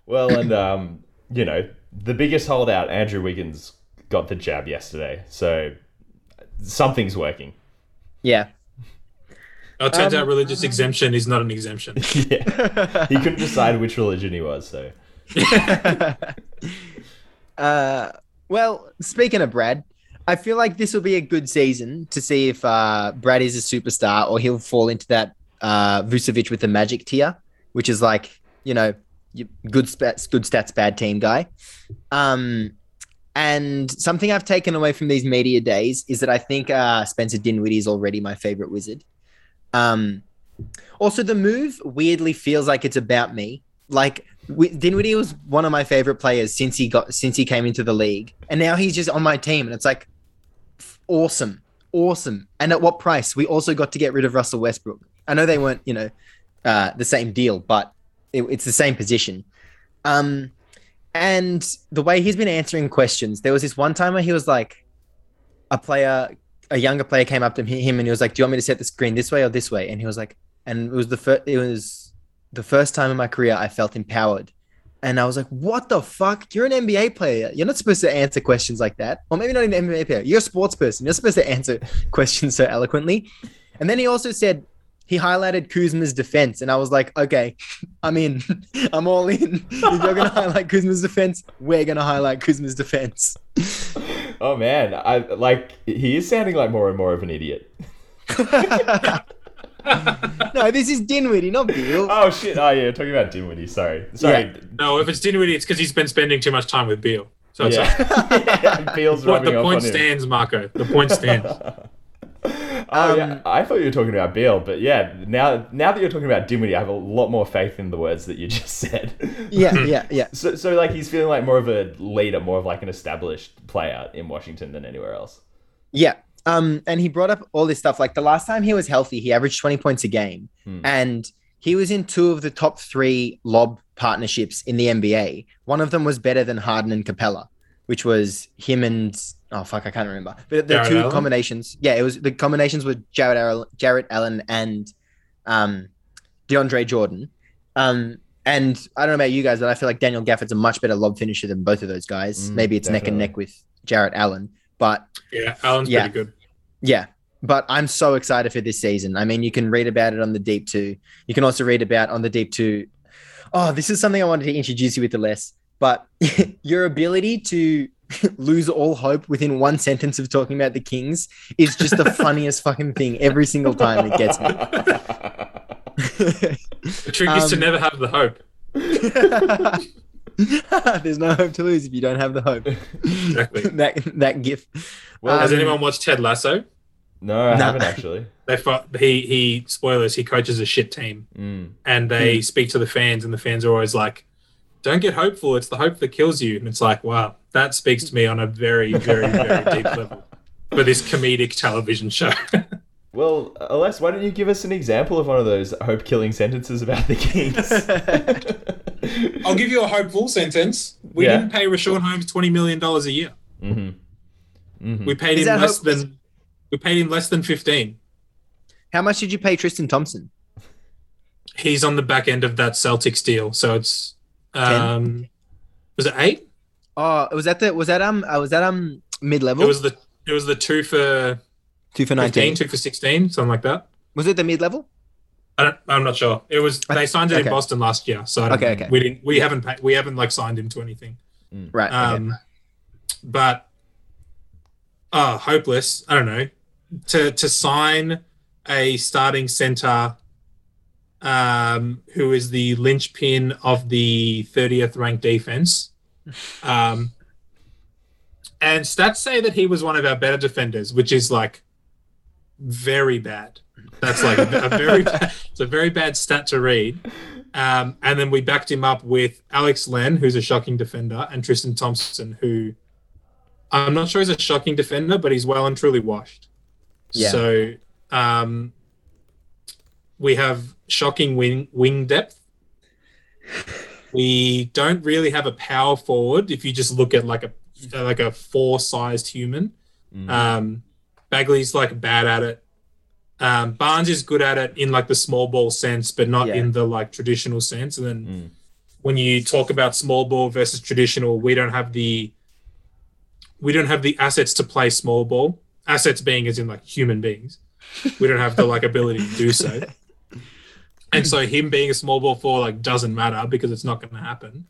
Well, and um, you know, the biggest holdout, Andrew Wiggins, got the jab yesterday, so something's working. yeah. Oh, it turns Um, out religious exemption is not an exemption. yeah, he couldn't decide which religion he was. So Uh, well, speaking of Brad, I feel like this will be a good season to see if uh, Brad is a superstar or he'll fall into that uh, Vucevic with the magic tier, which is like, you know, good stats, good stats, bad team guy. Um, and something I've taken away from these media days is that I think uh, Spencer Dinwiddie is already my favorite wizard. Um, also, the move weirdly feels like it's about me. Like Wi- Dinwiddie was one of my favorite players since he got since he came into the league, and now he's just on my team, and it's like awesome, awesome. And at what price? We also got to get rid of Russell Westbrook. I know they weren't, you know, uh, the same deal, but it, it's the same position. Um, and the way he's been answering questions, there was this one time where he was like, a player, a younger player came up to him and he was like, "Do you want me to set the screen this way or this way?" And he was like, and it was the first, it was the first time in my career I felt empowered. And I was like, what the fuck? You're an NBA player. You're not supposed to answer questions like that. Or maybe not an NBA player. You're a sports person. You're supposed to answer questions so eloquently. And then he also said, he highlighted Kuzma's defense. And I was like, okay, I'm in. I'm all in. If you're going to highlight Kuzma's defense, we're going to highlight Kuzma's defense. Oh man, I like he is sounding like more and more of an idiot. no, this is Dinwiddie, not Beal. Oh shit! Oh yeah, talking about Dinwiddie. Sorry, sorry. No, if it's Dinwiddie, it's because he's been spending too much time with Beal. So it's like, Yeah, Beal's what, rubbing the point on him. stands, Marco. The point stands. Oh yeah, Um, I thought you were talking about Beal, but yeah, now now that you're talking about Dinwiddie, I have a lot more faith in the words that you just said. Yeah, yeah, yeah. So, so like he's feeling like more of a leader, more of like an established player in Washington than anywhere else. Yeah. Um, and he brought up all this stuff. Like the last time he was healthy, he averaged 20 points a game. Hmm. And he was in two of the top three lob partnerships in the NBA. One of them was better than Harden and Capela, which was him and oh fuck, I can't remember. But the Jarrett two Allen? combinations, yeah, it was the combinations were Jarrett Allen, Jarrett Allen and um, DeAndre Jordan. Um, and I don't know about you guys, but I feel like Daniel Gafford's a much better lob finisher than both of those guys. Mm, Maybe it's neck and neck with Jarrett Allen, but Yeah, Allen's Yeah. pretty good. yeah, but I'm so excited for this season. I mean, you can read about it on the Deep Two. You can also read about on the Deep Two. Oh, this is something I wanted to introduce you with the less, but your ability to lose all hope within one sentence of talking about the Kings is just the funniest fucking thing every single time it gets me. The trick is to Um, never have the hope. There's no hope to lose if you don't have the hope. Exactly. that that gif. Well, Has Um, anyone watched Ted Lasso? no, I Nah. haven't actually. They fought, he he spoilers. He coaches a shit team, Mm. and they Hmm. speak to the fans, and the fans are always like, "Don't get hopeful. It's the hope that kills you." And it's like, wow, that speaks to me on a very, very, very deep level for this comedic television show. Well, Aless, why don't you give us an example of one of those hope-killing sentences about the Kings? I'll give you a hopeful sentence. We Yeah. didn't pay Richaun Holmes twenty million dollars a year. hmm hmm We paid Is him less hopeless? than we paid him less than fifteen. How much did you pay Tristan Thompson? He's on the back end of that Celtics deal, so it's um, was it eight? Oh, was that the was that um uh, was that um mid level? It was the it was the two for two for 15, nineteen. two for sixteen, something like that. Was it the mid level? I don't, I'm not sure. It was they signed it Okay. in Boston last year, so I don't Okay, okay. we didn't we haven't paid, we haven't like signed him to anything. Right. okay. Um, but uh, hopeless. I don't know to to sign a starting center um, who is the linchpin of the 30th ranked defense. Um, and stats say that he was one of our better defenders, which is like very bad. That's like a, very bad, it's a very bad stat to read. Um, and then we backed him up with Alex Len, who's a shocking defender, and Tristan Thompson, who I'm not sure is a shocking defender, but he's well and truly washed. Yeah. So um, we have shocking wing wing depth. We don't really have a power forward if you just look at like a like a four sized human. Um, Bagley's like bad at it. Um, Barnes is good at it in like the small ball sense, but not Yeah. in the like traditional sense. And then Mm. when you talk about small ball versus traditional, we don't have the we don't have the assets to play small ball. Assets being as in like human beings. We don't have the like ability to do so. And so him being a small ball four like doesn't matter because it's not going to happen.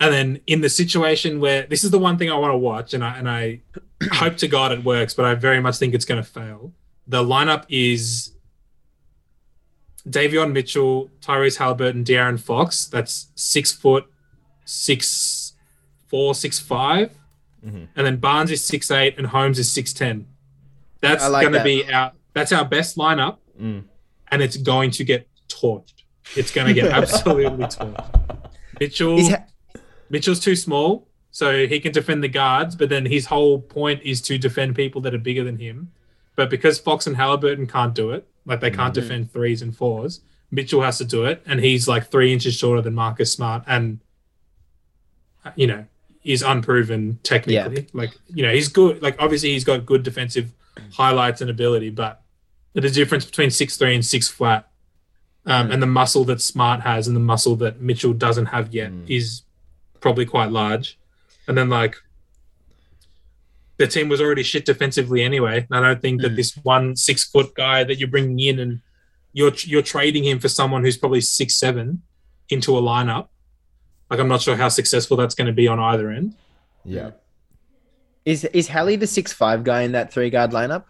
And then in the situation where this is the one thing I want to watch, and I and I hope to God it works, but I very much think it's going to fail. The lineup is Davion Mitchell, Tyrese Halliburton, De'Aaron Fox. That's six foot, six four, six five, Mhm. and then Barnes is six eight, and Holmes is six ten. That's like going to that. be our that's our best lineup, Mm. and it's going to get torched. It's going to get absolutely torched. Mitchell. Ha- Mitchell's too small, so he can defend the guards, but then his whole point is to defend people that are bigger than him. But because Fox and Halliburton can't do it, like they can't defend threes and fours, Mitchell has to do it, and he's like three inches shorter than Marcus Smart, and uh, you know is unproven technically. Like you know he's good. Like obviously he's got good defensive highlights and ability, but the difference between six three and six flat, um, and the muscle that Smart has and the muscle that Mitchell doesn't have yet is probably quite large. And then like the team was already shit defensively anyway. And I don't think that this one six foot guy that you're bringing in and you're you're trading him for someone who's probably six seven into a lineup. Like I'm not sure how successful that's going to be on either end. Yeah. is is Hallie the six five guy in that three guard lineup?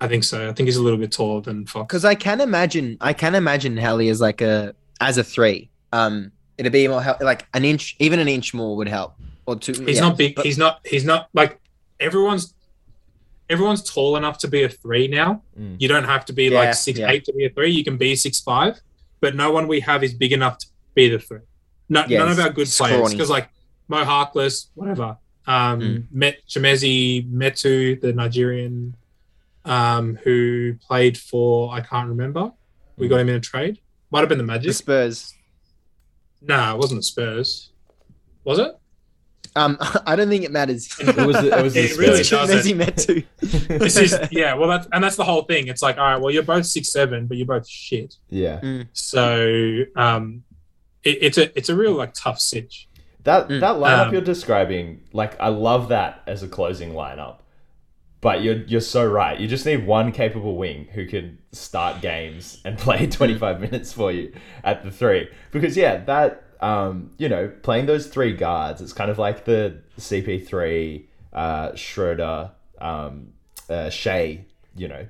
I think so. I think he's a little bit taller than Fox. Because I can imagine, I can imagine Hallie as like a as a three. Um, it'd be more help, like an inch, even an inch more would help, or two. He's yeah. not big. But- he's not. He's not like everyone's. Everyone's tall enough to be a three now. Mm. You don't have to be Yeah, like six yeah. eight to be a three. You can be six five, but no one we have is big enough to be the three. No, Yeah, none of our good players because like Mo Harkless, whatever. Um, Mm. Met Chimezie Metu, the Nigerian, um, who played for I can't remember. We got him in a trade. Might have been the the Magic. Spurs. Nah, it wasn't the Spurs. Was it? Um, I don't think it matters. It was the, it was the It really doesn't. Messi meant to. this is yeah well that's and that's the whole thing it's like all right well you're both six seven but you're both shit yeah. so um it, it's a it's a real like tough sitch That Mm. that lineup Um, you're describing, like I love that as a closing lineup. But you're you're so right. You just need one capable wing who can start games and play 25 minutes for you at the three. Because yeah, that um, you know, playing those three guards, it's kind of like the CP3, uh, Schroeder, um, uh, Shai, you know,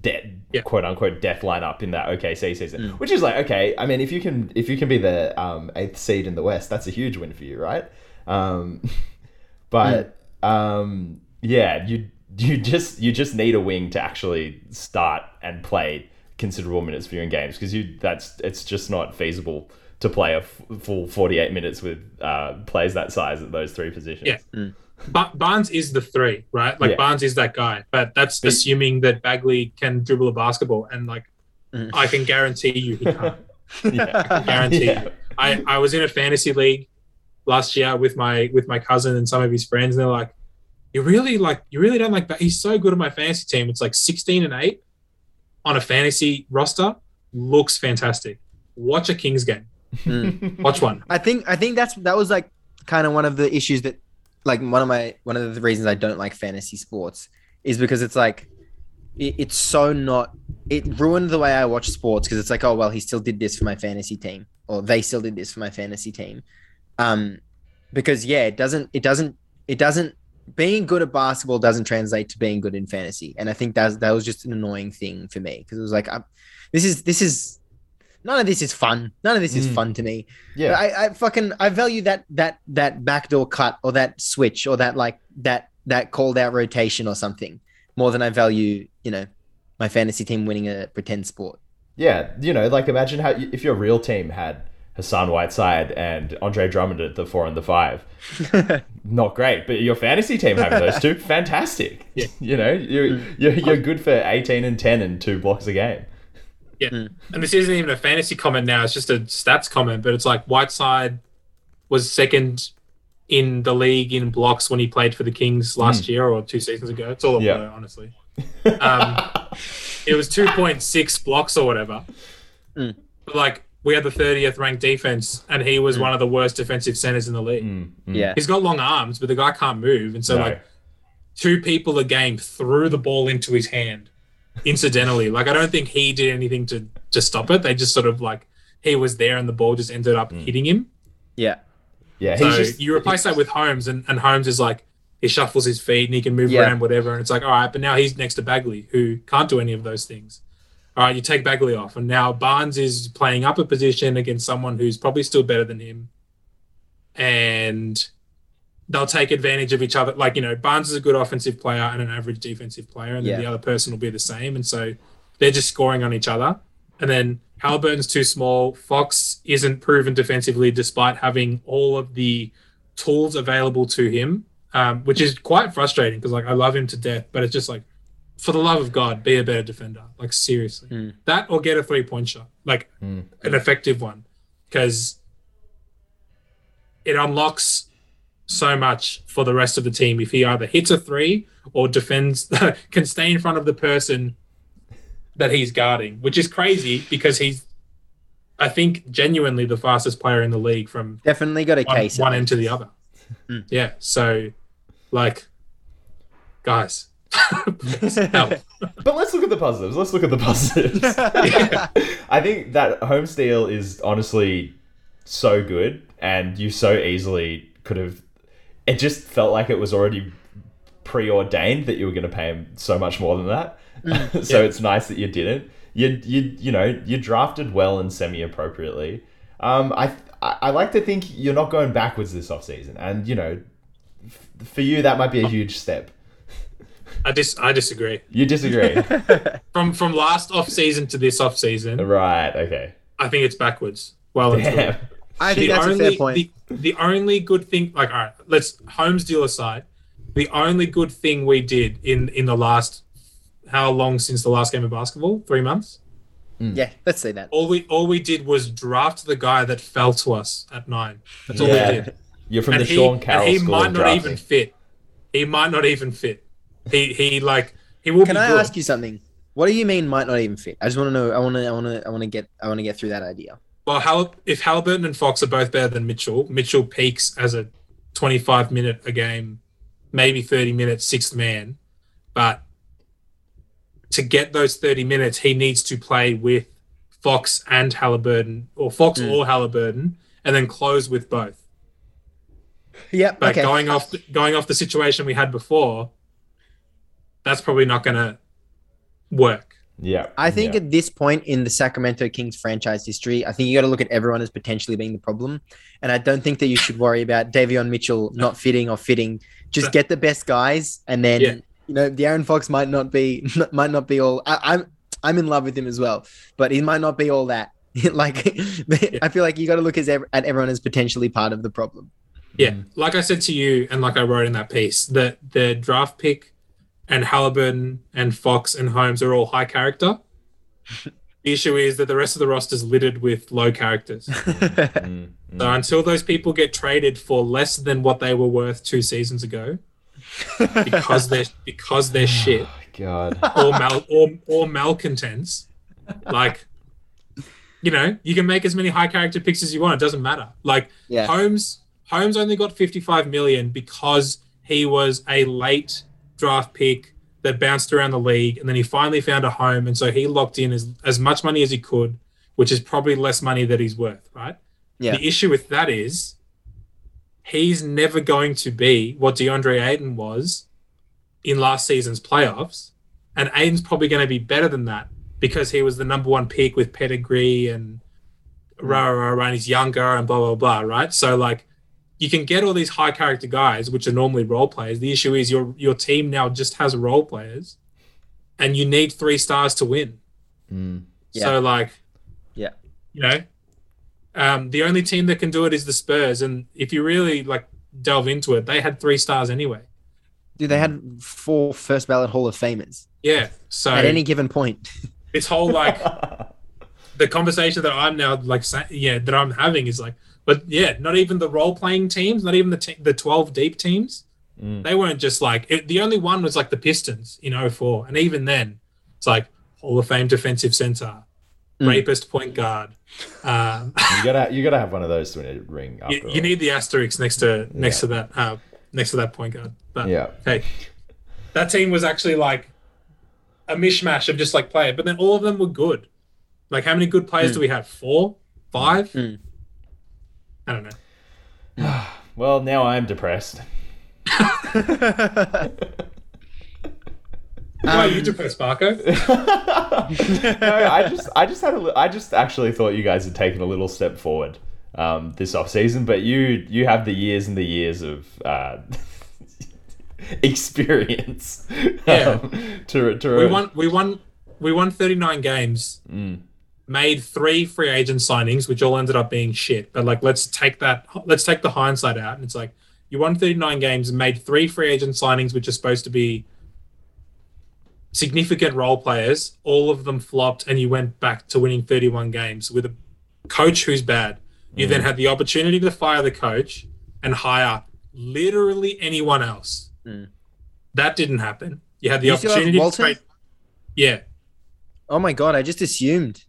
dead Yeah. quote unquote death lineup in that OKC season, which is like okay. I mean, if you can if you can be the um, eighth seed in the West, that's a huge win for you, right? Um, but um, yeah, you you just you just need a wing to actually start and play considerable minutes for you in games because you that's it's just not feasible to play a f- full 48 minutes with uh, players that size at those three positions. Yeah. Ba- Barnes is the three right like Yeah. Barnes is that guy but that's But- assuming that Bagley can dribble a basketball and like Mm. I can guarantee you he can't yeah. I can guarantee Yeah. you. I, I was in a fantasy league last year with my with my cousin and some of his friends, and they're like, "You really like you really don't like, but he's so good on my fantasy team. It's like sixteen and eight on a fantasy roster looks fantastic. Watch a Kings game. Mm. Watch one. I think I think that's that was like kind of one of the issues that like one of my one of the reasons I don't like fantasy sports is because it's like it, it's so not it ruined the way I watch sports because it's like oh well he still did this for my fantasy team or they still did this for my fantasy team um because yeah it doesn't it doesn't it doesn't being good at basketball doesn't translate to being good in fantasy and I think that that was just an annoying thing for me because it was like i this is this is none of this is fun none of this is Mm. fun to me Yeah. I, I fucking I value that that that backdoor cut or that switch or that like that that called out rotation or something more than I value you know my fantasy team winning a pretend sport. Yeah, you know, like imagine how if your real team had Hassan Whiteside and Andre Drummond at the four and the five. Not great, but your fantasy team having those two, fantastic. Yeah. You know, you're, you're you're good for eighteen and ten and two blocks a game. Yeah. And this isn't even a fantasy comment now, it's just a stats comment, but it's like Whiteside was second in the league in blocks when he played for the Kings last year or two seasons ago. It's all a Hmm. Yeah. blur, honestly. Um, it was 2.6 blocks or whatever. Mm. But like, we had the 30th ranked defense, and he was one of the worst defensive centers in the league. Mm, mm. Yeah. He's got long arms, but the guy can't move. And so, No. like, two people a game threw the ball into his hand incidentally. like, I don't think he did anything to, to stop it. They just sort of like, he was there and the ball just ended up mm. hitting him. Yeah. yeah, So he's just you replace that with Holmes, and, and Holmes is like, he shuffles his feet and he can move Yeah. around, whatever. And it's like, all right, but now he's next to Bagley, who can't do any of those things. All right, you take Bagley off, and now Barnes is playing up a position against someone who's probably still better than him. And they'll take advantage of each other. Like, you know, Barnes is a good offensive player and an average defensive player, and then Yeah. the other person will be the same. And so they're just scoring on each other. And then Halliburton's too small. Fox isn't proven defensively despite having all of the tools available to him, um, which is quite frustrating because like I love him to death, but it's just like, for the love of God, be a better defender. Like seriously, Mm. that or get a three point shot, like Mm. an effective one, because it unlocks so much for the rest of the team if he either hits a three or defends, can stay in front of the person that he's guarding, which is crazy because he's, I think, genuinely the fastest player in the league from Definitely got a one, case. one end to the other. Mm. Yeah. So, like, guys, help. But let's look at the positives. Let's look at the positives. I think that Holmes deal is honestly so good, and you so easily could have. It just felt like it was already preordained that you were going to pay him so much more than that. so it's nice that you didn't. You you you know you drafted well and semi appropriately. Um, I I I like to think you're not going backwards this offseason. and you know, f- for you that might be a huge step. I dis I disagree. You disagree, From from last off season to this off season, right? Okay. I think it's backwards. Well, and truly. Damn. I think the that's only, a fair point. The, the only good thing, like, all right, let's Holmes deal aside. The only good thing we did in in the last, how long since the last game of basketball? Three months. Hmm. yeah, let's say that. All we all we did was draft the guy that fell to us at nine. That's all Yeah. we did. You're from and the he, Sean and Carroll he school might not drafting. even fit. He might not even fit. He he like he will Can be I good. ask you something? What do you mean might not even fit? I just want to know. I want to. I want to. I want to get. I want to get through that idea. Well, if Halliburton and Fox are both better than Mitchell, Mitchell peaks as a 25 minute a game, maybe 30 minutes, sixth man. But to get those 30 minutes, he needs to play with Fox and Halliburton, or Fox Mm. or Halliburton, and then close with both. Yep. But okay. going off the, going off the situation we had before, that's probably not going to work. Yeah. I think yeah. at this point in the Sacramento Kings franchise history, I think you got to look at everyone as potentially being the problem. And I don't think that you should worry about Davion Mitchell not fitting or fitting. Just get the best guys, and then Yeah. you know De'Aaron Fox might not be might not be all. I, I'm I'm in love with him as well, but he might not be all that. like I feel like you got to look as ev- at everyone as potentially part of the problem. Yeah, mm. like I said to you, and like I wrote in that piece, that the draft pick and Halliburton and Fox and Holmes are all high character. the issue is that the rest of the roster is littered with low characters. Mm, mm. So until those people get traded for less than what they were worth two seasons ago, because they're because they're shit, God. or mal or or malcontents. Like, you know, you can make as many high character picks as you want. It doesn't matter. Like Yeah. Holmes, Holmes only got 55 million because he was a late draft pick that bounced around the league, and then he finally found a home, and so he locked in as as much money as he could, which is probably less money that he's worth, right? Yeah. The issue with that is he's never going to be what DeAndre Ayton was in last season's playoffs. And Ayton's probably going to be better than that because he was the number one pick with pedigree and mm. rah, rah, rah, and he's younger and blah, blah, blah, right? So, like, you can get all these high character guys, which are normally role players. The issue is your your team now just has role players and you need three stars to win. Mm. So, like, Yeah. you know, um, the only team that can do it is the Spurs. And if you really, like, delve into it, they had three stars anyway. Dude, they had four first ballot Hall of Famers Yeah. So, at any given point. this whole like the conversation that I'm now like sa- yeah that I'm having is like but yeah not even the role playing teams not even the te- the 12 deep teams Mm. they weren't just like it, the only one was like the Pistons in 04 and even then it's like Hall of Fame defensive center Mm. rapist point guard um, You gotta you gotta have one of those to win a ring. After you, you need the asterisk next to next Yeah. to that uh, next to that point guard but Yeah. hey that team was actually like a mishmash of just like player but then all of them were good like how many good players do we have four five Mm. I don't know Well, now I'm depressed. why are you depressed marco no, I just, I just had a, li- I just actually thought you guys had taken a little step forward um, this off season, but you, you have the years and the years of uh, experience. Yeah. um, to, to we won we won we won 39 games Mm. Made three free agent signings which all ended up being shit. But like let's take that let's take the hindsight out. And it's like you won 39 games and made three free agent signings which are supposed to be significant role players. All of them flopped and you went back to winning 31 games with a coach who's bad. You then had the opportunity to fire the coach and hire literally anyone else. Mm. that didn't happen. You had the You opportunity to trade yeah. Oh my god, I just assumed.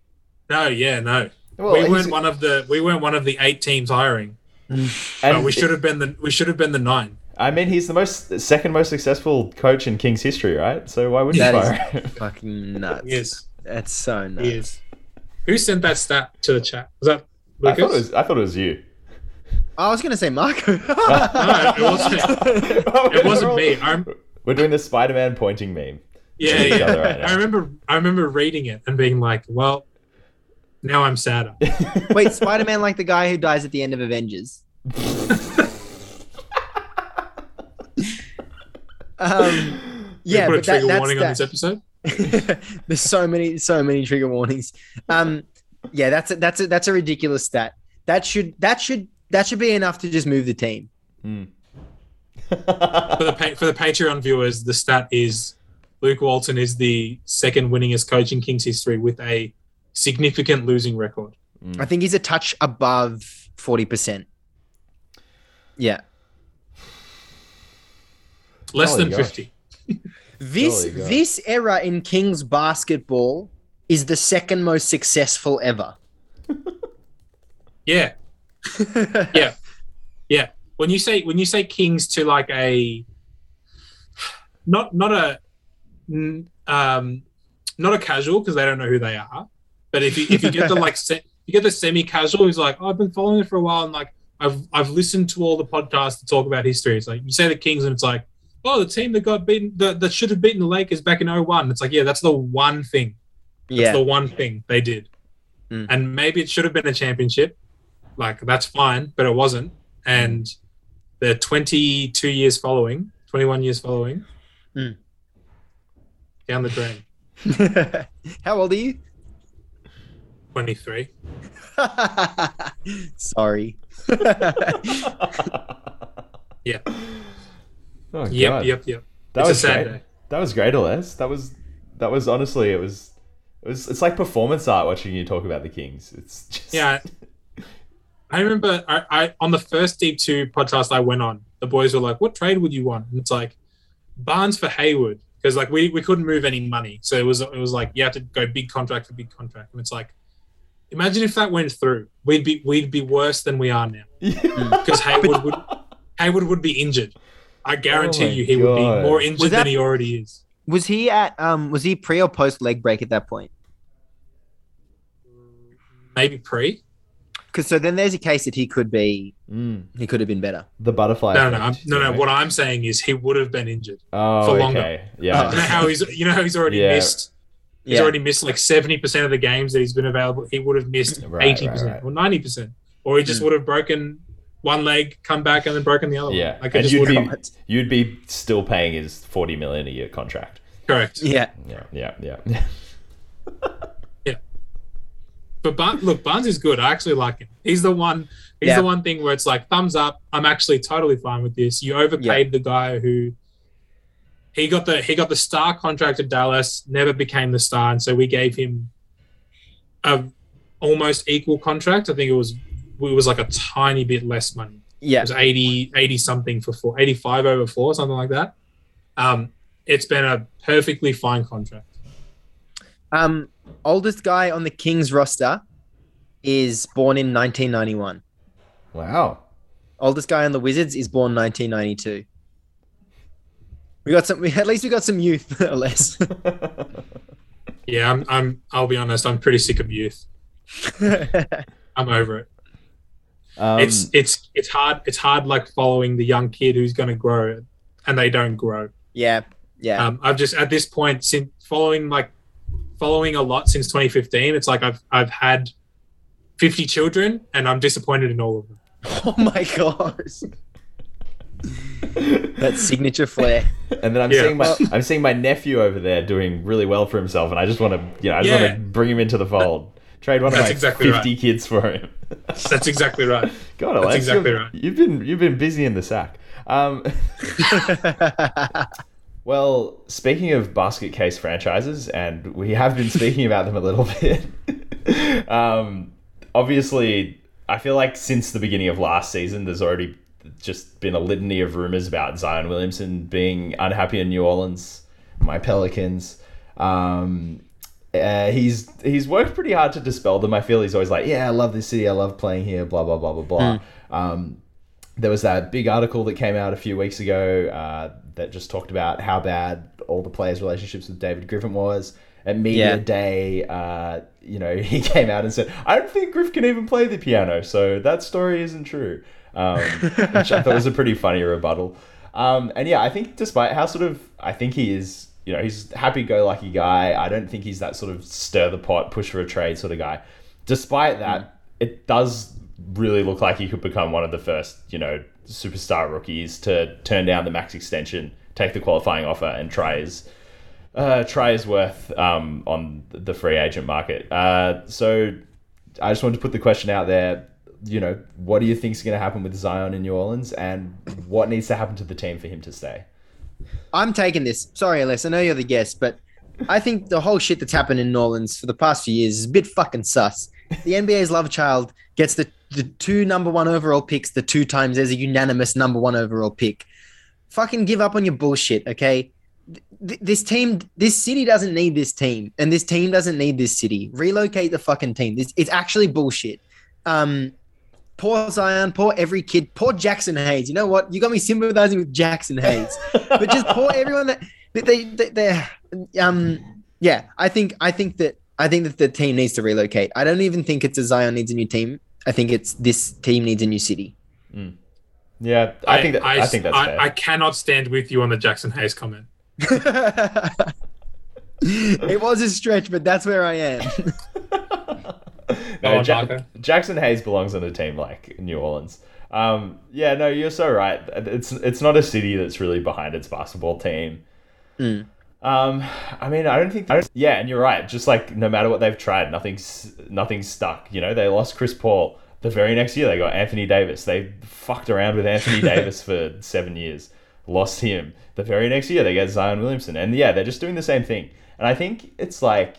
No, yeah, no. Well, we weren't one of the we weren't one of the eight teams hiring. Mm. and But we should have been the we should have been the nine. I mean, he's the most second most successful coach in Kings history, right? So why wouldn't That you is- fire him? Fucking nuts. Yes. That's so nuts. He is. Who sent that stat to the chat? Was that I Lukas? thought it was. I thought it was you. I was gonna say Marco. no, it wasn't. It wasn't me. I'm, We're doing the Spider-Man pointing meme. yeah, yeah. right. I remember. I remember reading it and being like, "Well, now I'm sadder." Wait, Spider Man like the guy who dies at the end of Avengers. um, yeah, we put a but that, trigger that's warning on that. this episode. There's so many, so many trigger warnings. Um, yeah, that's a, that's a, that's a ridiculous stat. That should that should that should be enough to just move the team. For the pa- for the Patreon viewers, the stat is Luke Walton is the second winningest coach in Kings history with a significant losing record. I think he's a touch above forty percent. Yeah, Less Holy than gosh. fifty. this Holy this era in Kings basketball is the second most successful ever. Yeah, yeah, yeah. When you say when you say Kings to like a not not a um not a casual because they don't know who they are, but if you if you get the like se- you get the semi casual who's like oh, I've been following it for a while and like I've I've listened to all the podcasts to talk about history. It's like you say the Kings and it's like oh the team that got beaten that, that should have beaten the Lakers back in 01. It's like yeah that's the one thing That's Yeah, the one thing they did. Mm. And maybe it should have been a championship. Like that's fine, but it wasn't. And the 22 years following, 21 years following, Mm. down the drain. How old are you? 23. Sorry. Yeah. Oh, Yep, God. yep, yep. That it's was a sad great. day. That was great, Aless. That was that was honestly it was it was it's like performance art watching you talk about the Kings. It's just Yeah. I remember I, I on the first Deep Two podcast I went on, the boys were like, "What trade would you want?" And it's like Barnes for Hayward, because like we, we couldn't move any money, so it was it was like you had to go big contract for big contract, and it's like, imagine if that went through, we'd be we'd be worse than we are now because Hayward would Hayward would be injured. I guarantee Oh you he would be more injured that- than he already is. Was he at um was he pre or post leg break at that point? Maybe pre. Because so then there's a case that he could be Mm, he could have been better. the butterfly. No, no, no, effect, no, you no. What I'm saying is he would have been injured. Oh, for longer. okay. Yeah. You know how he's you know how he's already Yeah. missed. He's Yeah. already missed like seventy percent of the games that he's been available. He would have missed Right, 80% right. or ninety percent, or he just Mm. would have broken one leg, come back, and then broken the other Yeah. one. Like and just you'd be you'd be still paying his forty million a year contract. correct. Yeah. Yeah, yeah, yeah. But Barnes, look, Barnes is good. I actually like him. He's the one. He's Yeah. the one thing where it's like thumbs up. I'm actually totally fine with this. You overpaid the guy who he got the he got the star contract at Dallas, never became the star, and so we gave him a almost equal contract. I think it was it was like a tiny bit less money. Yeah, It was 80, 80 something for four, 85 over four, something like that. Um, it's been a perfectly fine contract. Um oldest guy on the Kings roster is born in 1991. Wow. Oldest guy on the Wizards is born 1992. We got some. We, at least we got some youth, or less. Yeah, I'm, I'm. I'll be honest. I'm pretty sick of youth. I'm over it. Um, it's it's it's hard. It's hard like following the young kid who's going to grow, and they don't grow. yeah, yeah, Um, I've just at this point since following like following a lot since 2015. It's like I've I've had 50 children, and I'm disappointed in all of them. Oh my gosh. That signature flair. and then I'm Yeah. seeing my I'm seeing my nephew over there doing really well for himself, and I just want to you know I just Yeah. want to bring him into the fold. Trade one of That's my exactly 50 kids for him. That's exactly right. God, That's exactly right. you've been you've been busy in the sack. Um, well, speaking of basket case franchises, and we have been speaking about them a little bit. um, obviously, I feel like since the beginning of last season, there's already just been a litany of rumors about Zion Williamson being unhappy in New Orleans, my Pelicans. Um, uh, he's he's worked pretty hard to dispel them. I feel he's always like, yeah, I love this city, I love playing here, blah blah blah blah blah. Um, there was that big article that came out a few weeks ago uh, that just talked about how bad all the players' relationships with David Griffin was. At media Yeah. day, uh, you know, he came out and said, "I don't think Griff can even play the piano, so that story isn't true." Um, which I thought was a pretty funny rebuttal. Um, and yeah, I think despite how sort of, I think he is, you know, he's a happy-go-lucky guy. I don't think he's that sort of stir the pot, push for a trade sort of guy. Despite that, it does really look like he could become one of the first, you know, superstar rookies to turn down the max extension, take the qualifying offer, and try his uh, try his worth um, on the free agent market. Uh, so I just wanted to put the question out there. You know, what do you think is going to happen with Zion in New Orleans, and what needs to happen to the team for him to stay? I'm taking this. Sorry, Aless. I know you're the guest, but I think the whole shit that's happened in New Orleans for the past few years is a bit fucking sus. The NBA's love child gets the, the two number one overall picks the two times as a unanimous number one overall pick. Fucking give up on your bullshit, okay? Th- This team, this city doesn't need this team, and this team doesn't need this city. Relocate the fucking team. This, it's actually bullshit. Um, poor Zion, poor every kid, poor Jaxson Hayes. You know what? You got me sympathizing with Jaxson Hayes, but just poor everyone that that they, they they're um yeah. I think I think that I think that the team needs to relocate. I don't even think it's a Zion needs a new team. I think it's this team needs a new city. Yeah, I, think that I, think that's I, fair. I cannot stand with you on the Jaxson Hayes comment. it was a stretch, but that's where I am. No, on, Ja- Jaxson Hayes belongs on a team like New Orleans. Um, yeah, no, you're so right. It's it's not a city that's really behind its basketball team. Mm. Um, I mean, I don't think. I don't, yeah, and you're right. Just like no matter what they've tried, nothing's nothing's stuck. You know, they lost Chris Paul. The very next year, they got Anthony Davis. They fucked around with Anthony Davis for seven years, lost him. The very next year, they get Zion Williamson, and yeah, they're just doing the same thing. And I think it's like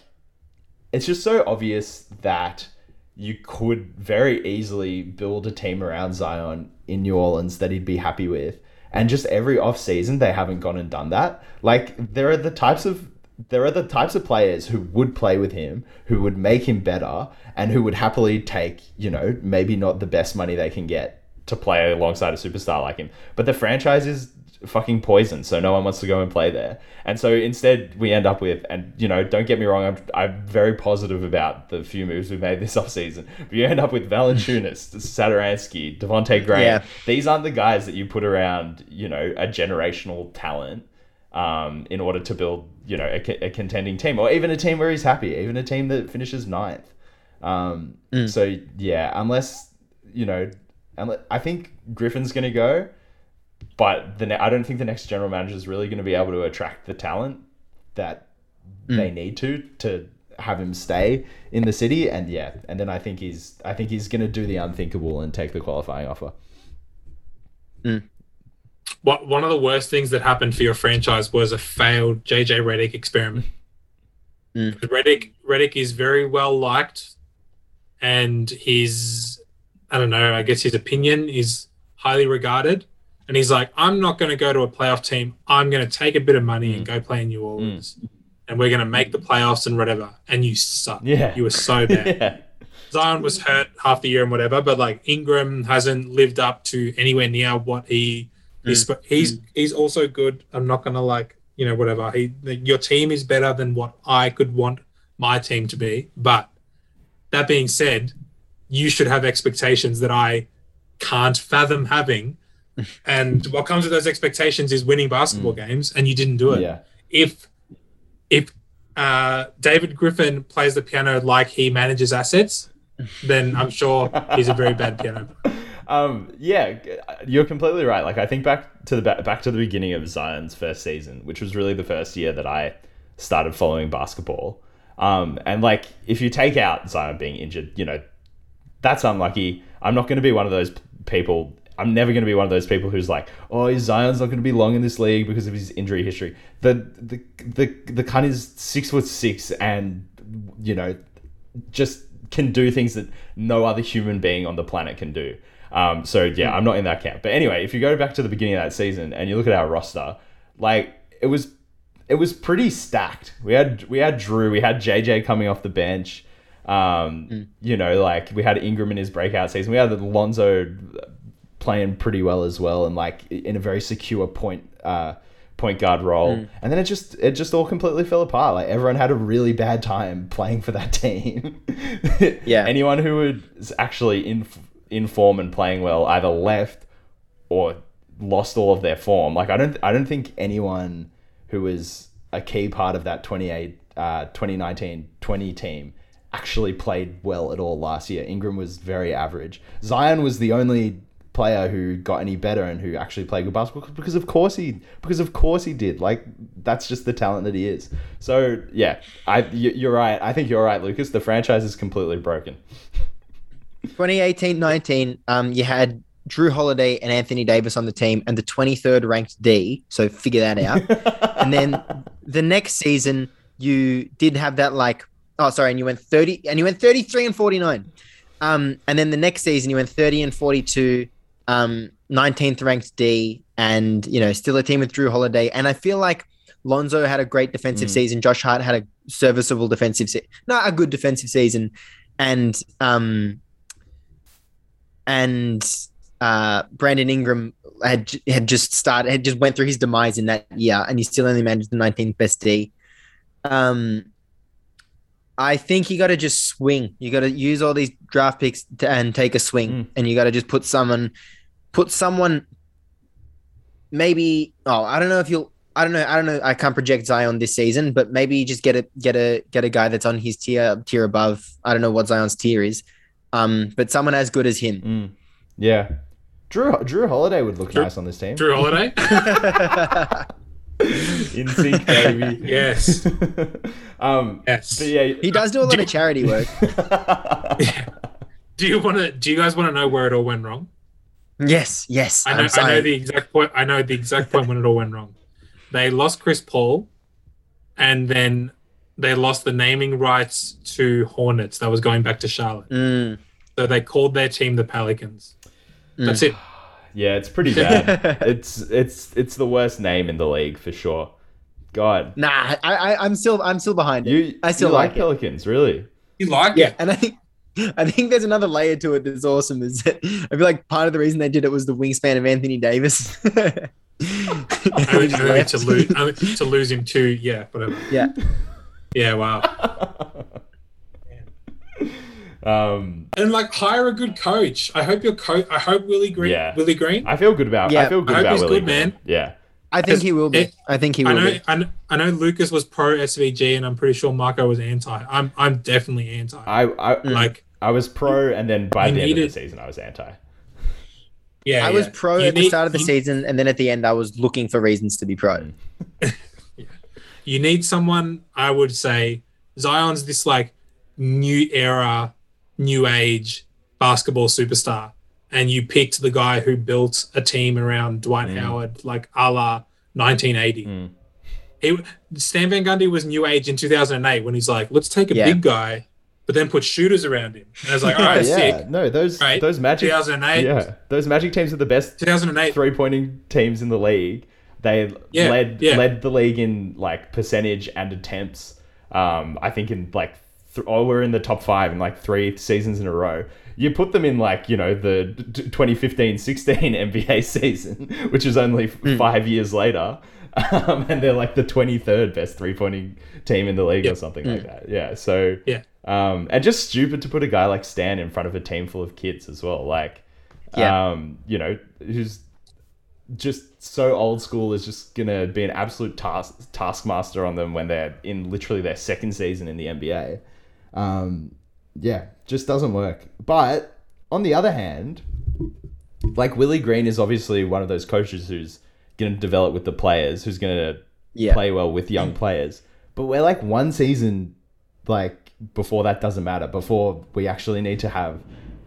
it's just so obvious that you could very easily build a team around Zion in New Orleans that he'd be happy with. and just every off season they haven't gone and done that. Like there are the types of there are the types of players who would play with him, who would make him better, and who would happily take, you know, maybe not the best money they can get to play alongside a superstar like him. But the franchise is fucking poison, so no one wants to go and play there. And so instead, we end up with, and you know, don't get me wrong, I'm, I'm very positive about the few moves we made this offseason. But you end up with Valanciunas, Satoransky, Devonte Graham. Yeah. These aren't the guys that you put around, you know, a generational talent um, in order to build, you know, a, a contending team, or even a team where he's happy, even a team that finishes ninth. Um, So yeah, unless you know, unless, I think Griffin's going to go, but the ne- I don't think the next general manager is really going to be able to attract the talent that they need to to have him stay in the city. And yeah, and then I think he's I think he's going to do the unthinkable and take the qualifying offer. What one of the worst things that happened for your franchise was a failed JJ Redick experiment. Mm. Redick Redick is very well liked, and his I don't know. I guess his opinion is highly regarded. And he's like, I'm not going to go to a playoff team. I'm going to take a bit of money and mm. go play in New mm. Orleans, and we're going to make the playoffs and whatever. And you suck. Yeah. you were so bad. yeah. Zion was hurt half the year and whatever, but like Ingram hasn't lived up to anywhere near what he mm. he's he's he's also good. I'm not gonna like you know whatever. He your team is better than what I could want my team to be. But that being said, you should have expectations that I can't fathom having. And what comes with those expectations is winning basketball games, and you didn't do it Yeah. if if uh, David Griffin plays the piano like he manages assets, then I'm sure he's a very bad piano. Um, yeah, you're completely right. Like I think back to the ba- back to the beginning of Zion's first season, which was really the first year that I started following basketball. Um, and like if you take out Zion being injured, you know, that's unlucky. I'm not going to be one of those people. I'm never going to be one of those people who's like, oh, Zion's not going to be long in this league because of his injury history. The the the the cunt is six foot six and you know just can do things that no other human being on the planet can do. Um, so yeah, I'm not in that camp. But anyway, if you go back to the beginning of that season and you look at our roster, like it was it was pretty stacked. We had we had Jrue, we had JJ coming off the bench. Um, you know, like we had Ingram in his breakout season. We had Lonzo playing pretty well as well, and like in a very secure point uh, point guard role. And then it just it just all completely fell apart. Like everyone had a really bad time playing for that team. Yeah. anyone who was actually in in form and playing well either left or lost all of their form. Like I don't I don't think anyone who was a key part of that 28 uh 2019 20 team actually played well at all last year. Ingram was very average. Zion was the only player who got any better and who actually played good basketball because of course he because of course he did. Like that's just the talent that he is. So, yeah, I you- you're right. I think you're right, Lukas. The franchise is completely broken. 2018-19, um, you had Jrue Holiday and Anthony Davis on the team, and the 23rd ranked D. So figure that out. and then the next season, you did have that like, oh, sorry, and you went 30, and you went 33 and 49. Um, and then the next season, you went 30 and 42, um, 19th ranked D, and you know, still a team with Jrue Holiday. And I feel like Lonzo had a great defensive season. Josh Hart had a serviceable defensive, se- not a good defensive season, and um, and uh, Brandon Ingram had had just started, had just went through his demise in that year, and he still only managed the 19th best D. Um, I think you got to just swing. You got to use all these draft picks to, and take a swing, Mm. and you got to just put someone, put someone. Maybe oh, I don't know if you'll. I don't know. I don't know. I can't project Zion this season, but maybe just get a get a get a guy that's on his tier tier above. I don't know what Zion's tier is, um, but someone as good as him. Mm. Yeah. Jrue Jrue Holiday would look Jrue- nice on this team. Jrue Holiday? In sync, baby. yes. um, Yes. but yeah, he does do a lot of charity work. Do you want to? Do you guys want to know where it all went wrong? yes, yes. I know. I'm I know the exact point. I know the exact point when it all went wrong. They lost Chris Paul, and then they lost the naming rights to Hornets. That was going back to Charlotte. Mm, So they called their team the Pelicans. That's it. Yeah, it's pretty bad. it's it's it's the worst name in the league for sure. God, Nah, I, I I'm still I'm still behind it. you I still you like it. Pelicans, really? You like Yeah, it? and I think I think there's another layer to it that's awesome. Is that I feel like part of the reason they did it was the wingspan of Anthony Davis. I Who mean, I mean, to lose I mean, to lose him too. Yeah, whatever. yeah, Yeah, wow. Um, And like hire a good coach. I hope your coach. I hope Willie Green. Yeah. Willie Green. I feel good about. Yeah. I Yeah, feel good I hope about he's Willie good, Green. man. Yeah, I think he will be. It- I think he I will know, be. I know. I know Lukas was pro SVG, and I'm pretty sure Marco was anti. I'm. I'm definitely anti. I I, like. I was pro, and then by You the end of the season, I was anti. Yeah, I was pro You at the start of the you- season, and then at the end, I was looking for reasons to be pro. You need someone. I would say Zion's this like new era, new age basketball superstar, and you picked the guy who built a team around Dwight Howard, like a la 1980. Mm. He, Stan Van Gundy was new age in 2008 when he's like, let's take a Yeah. big guy, but then put shooters around him. And I was like, all right, yeah, sick. no, those Right. those Magic, 2008. yeah, those Magic teams are the best 2008. three pointing teams in the league. They Yeah, led yeah. led the league in like percentage and attempts. Um, I think in like th- oh, we're in the top five in like three seasons in a row. You put them in like you know the 2015-16 NBA season, which is only Hmm. five years later, um, and they're like the twenty third best three pointing team in the league Yeah. or something like that. Yeah, so Yeah. um, and just stupid to put a guy like Stan in front of a team full of kids as well. Like, Yeah. um, you know, who's just so old school is just gonna be an absolute task taskmaster on them when they're in literally their second season in the NBA. Um, yeah, just doesn't work. But on the other hand, like Willie Green is obviously one of those coaches who's gonna develop with the players, who's gonna Yeah. play well with young players. But we're like one season like before that doesn't matter. Before we actually need to have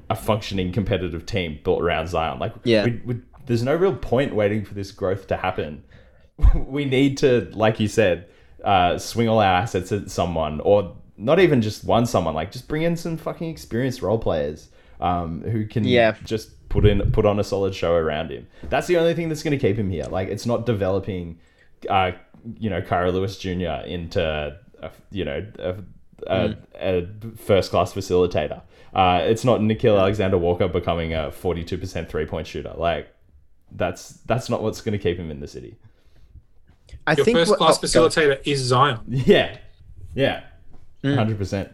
a functioning competitive team built around Zion. Like Yeah. we, we, there's no real point waiting for this growth to happen. we need to, like you said, uh, swing all our assets at someone, or not even just one someone. Like just bring in some fucking experienced role players um, who can Yeah. just put in put on a solid show around him. That's the only thing that's going to keep him here. Like it's not developing, uh, you know, Kira Lewis Jr. into a, you know a, a, a first class facilitator. Uh, it's not Nickeil Alexander Walker becoming a forty two percent three point shooter. Like that's that's not what's going to keep him in the city. I Your think first what- class oh, go. facilitator is Zion. Yeah, yeah, hundred percent.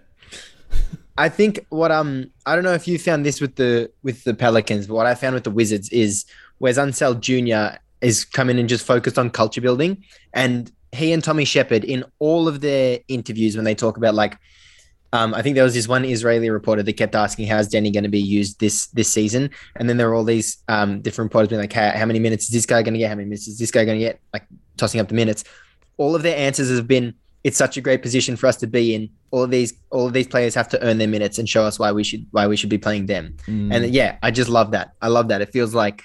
I think what um I don't know if you found this with the with the Pelicans, but what I found with the Wizards is whereas Unseld Jr. is coming and just focused on culture building, and he and Tommy Sheppard in all of their interviews when they talk about like, um, I think there was this one Israeli reporter that kept asking how's Deni going to be used this this season, and then there were all these um different reporters being like, how, how many minutes is this guy going to get? How many minutes is this guy going to get? Like tossing up the minutes. All of their answers have been it's such a great position for us to be in. All of these, all of these players have to earn their minutes and show us why we should, why we should be playing them. And yeah, I just love that. I love that. It feels like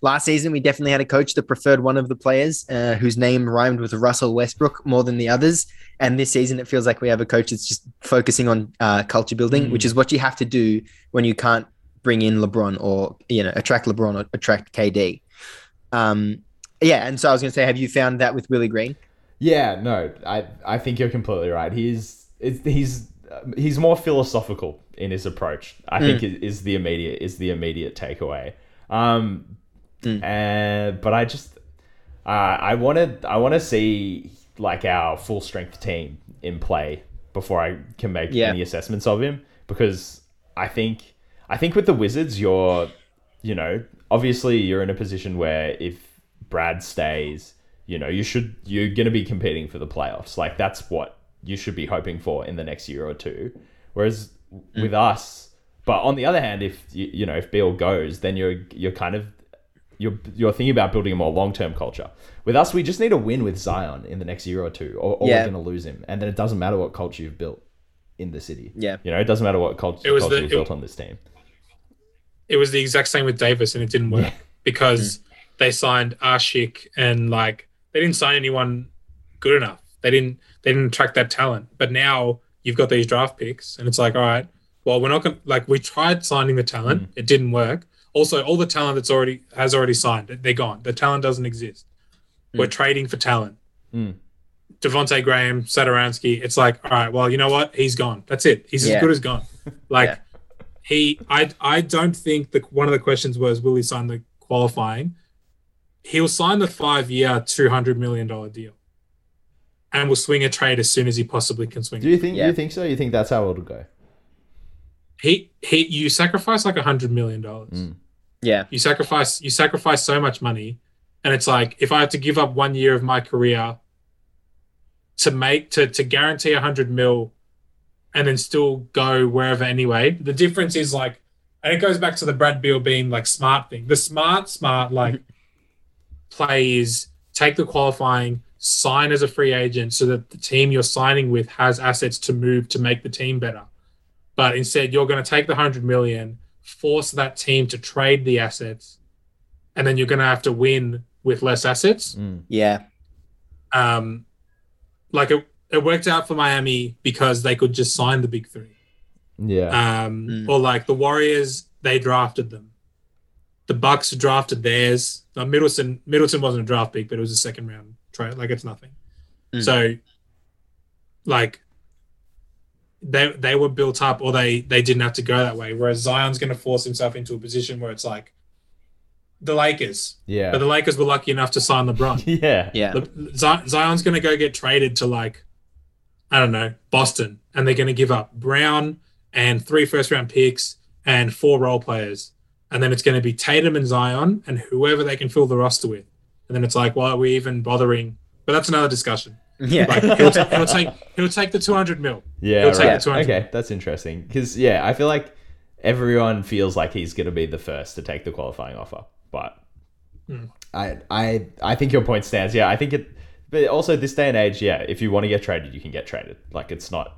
last season we definitely had a coach that preferred one of the players uh, whose name rhymed with Russell Westbrook more than the others. And this season it feels like we have a coach that's just focusing on uh, culture building, which is what you have to do when you can't bring in LeBron or you know attract LeBron or attract KD. Um, yeah, and so I was going to say, have you found that with Willie Green? Yeah, no, I I think you're completely right. He's it's, he's he's more philosophical in his approach. I think is, is the immediate is the immediate takeaway. Um, and but I just uh, I wanted I want to see like our full strength team in play before I can make Yeah. any assessments of him because I think I think with the Wizards you're you know obviously you're in a position where if Brad stays you know you should you're going to be competing for the playoffs like that's what you should be hoping for in the next year or two whereas mm. with us but on the other hand if you, you know if Beal goes then you're you're kind of you're you're thinking about building a more long term culture. With us, we just need a win with Zion in the next year or two, or, or Yeah. we're going to lose him. And then it doesn't matter what culture you've built in the city. Yeah. you know, it doesn't matter what culture, It was culture the- you've it- built on this team. it was the exact same with Davis, and it didn't work because mm. they signed Asik and like they didn't sign anyone good enough. They didn't they didn't attract that talent. But now you've got these draft picks, and it's like, all right, well, we're not gonna like we tried signing the talent, it didn't work. Also, all the talent that's already has already signed, they're gone. The talent doesn't exist. We're trading for talent. Mm. Devonte Graham, Satoransky. It's like, all right, well, you know what? He's gone. That's it. He's Yeah. as good as gone. Like Yeah. he, I, I don't think the one of the questions was, will he sign the qualifying? He'll sign the five-year, two hundred million dollar deal, and will swing a trade as soon as he possibly can swing. Do it. you think? Yeah. You think so? You think that's how it'll go? He, he, you sacrifice like a hundred million dollars. Mm. Yeah. You sacrifice, you sacrifice so much money, and it's like if I have to give up one year of my career to make to to guarantee a hundred mil, and then still go wherever anyway. The difference is like, and it goes back to the Brad Beal being like smart thing. The smart, smart like play is take the qualifying, sign as a free agent, so that the team you're signing with has assets to move to make the team better. But instead, you're going to take the hundred million, force that team to trade the assets, and then you're going to have to win with less assets Mm. Yeah. um, like it, it worked out for Miami because they could just sign the big three. Yeah. Um, Mm. Or like the Warriors, they drafted them. The Bucks drafted theirs. Now, Middleton Middleton wasn't a draft pick, but it was a second round trade. Like it's nothing. Mm. So, like, they they were built up, or they they didn't have to go that way. Whereas Zion's going to force himself into a position where it's like the Lakers, yeah. but the Lakers were lucky enough to sign LeBron. yeah. Yeah. Le- Zion's going to go get traded to like, I don't know, Boston, and they're going to give up Brown and three first round picks and four role players. And then it's going to be Tatum and Zion and whoever they can fill the roster with. And then it's like, why are we even bothering? But that's another discussion. Yeah. Like he'll, t- he'll take he'll take the 200 mil. Yeah, He'll take right. the 200. Okay, that's interesting. Because yeah, I feel like everyone feels like he's going to be the first to take the qualifying offer, but Hmm. I I I think your point stands. Yeah, I think it. But also this day and age, yeah, if you want to get traded, you can get traded. Like it's not,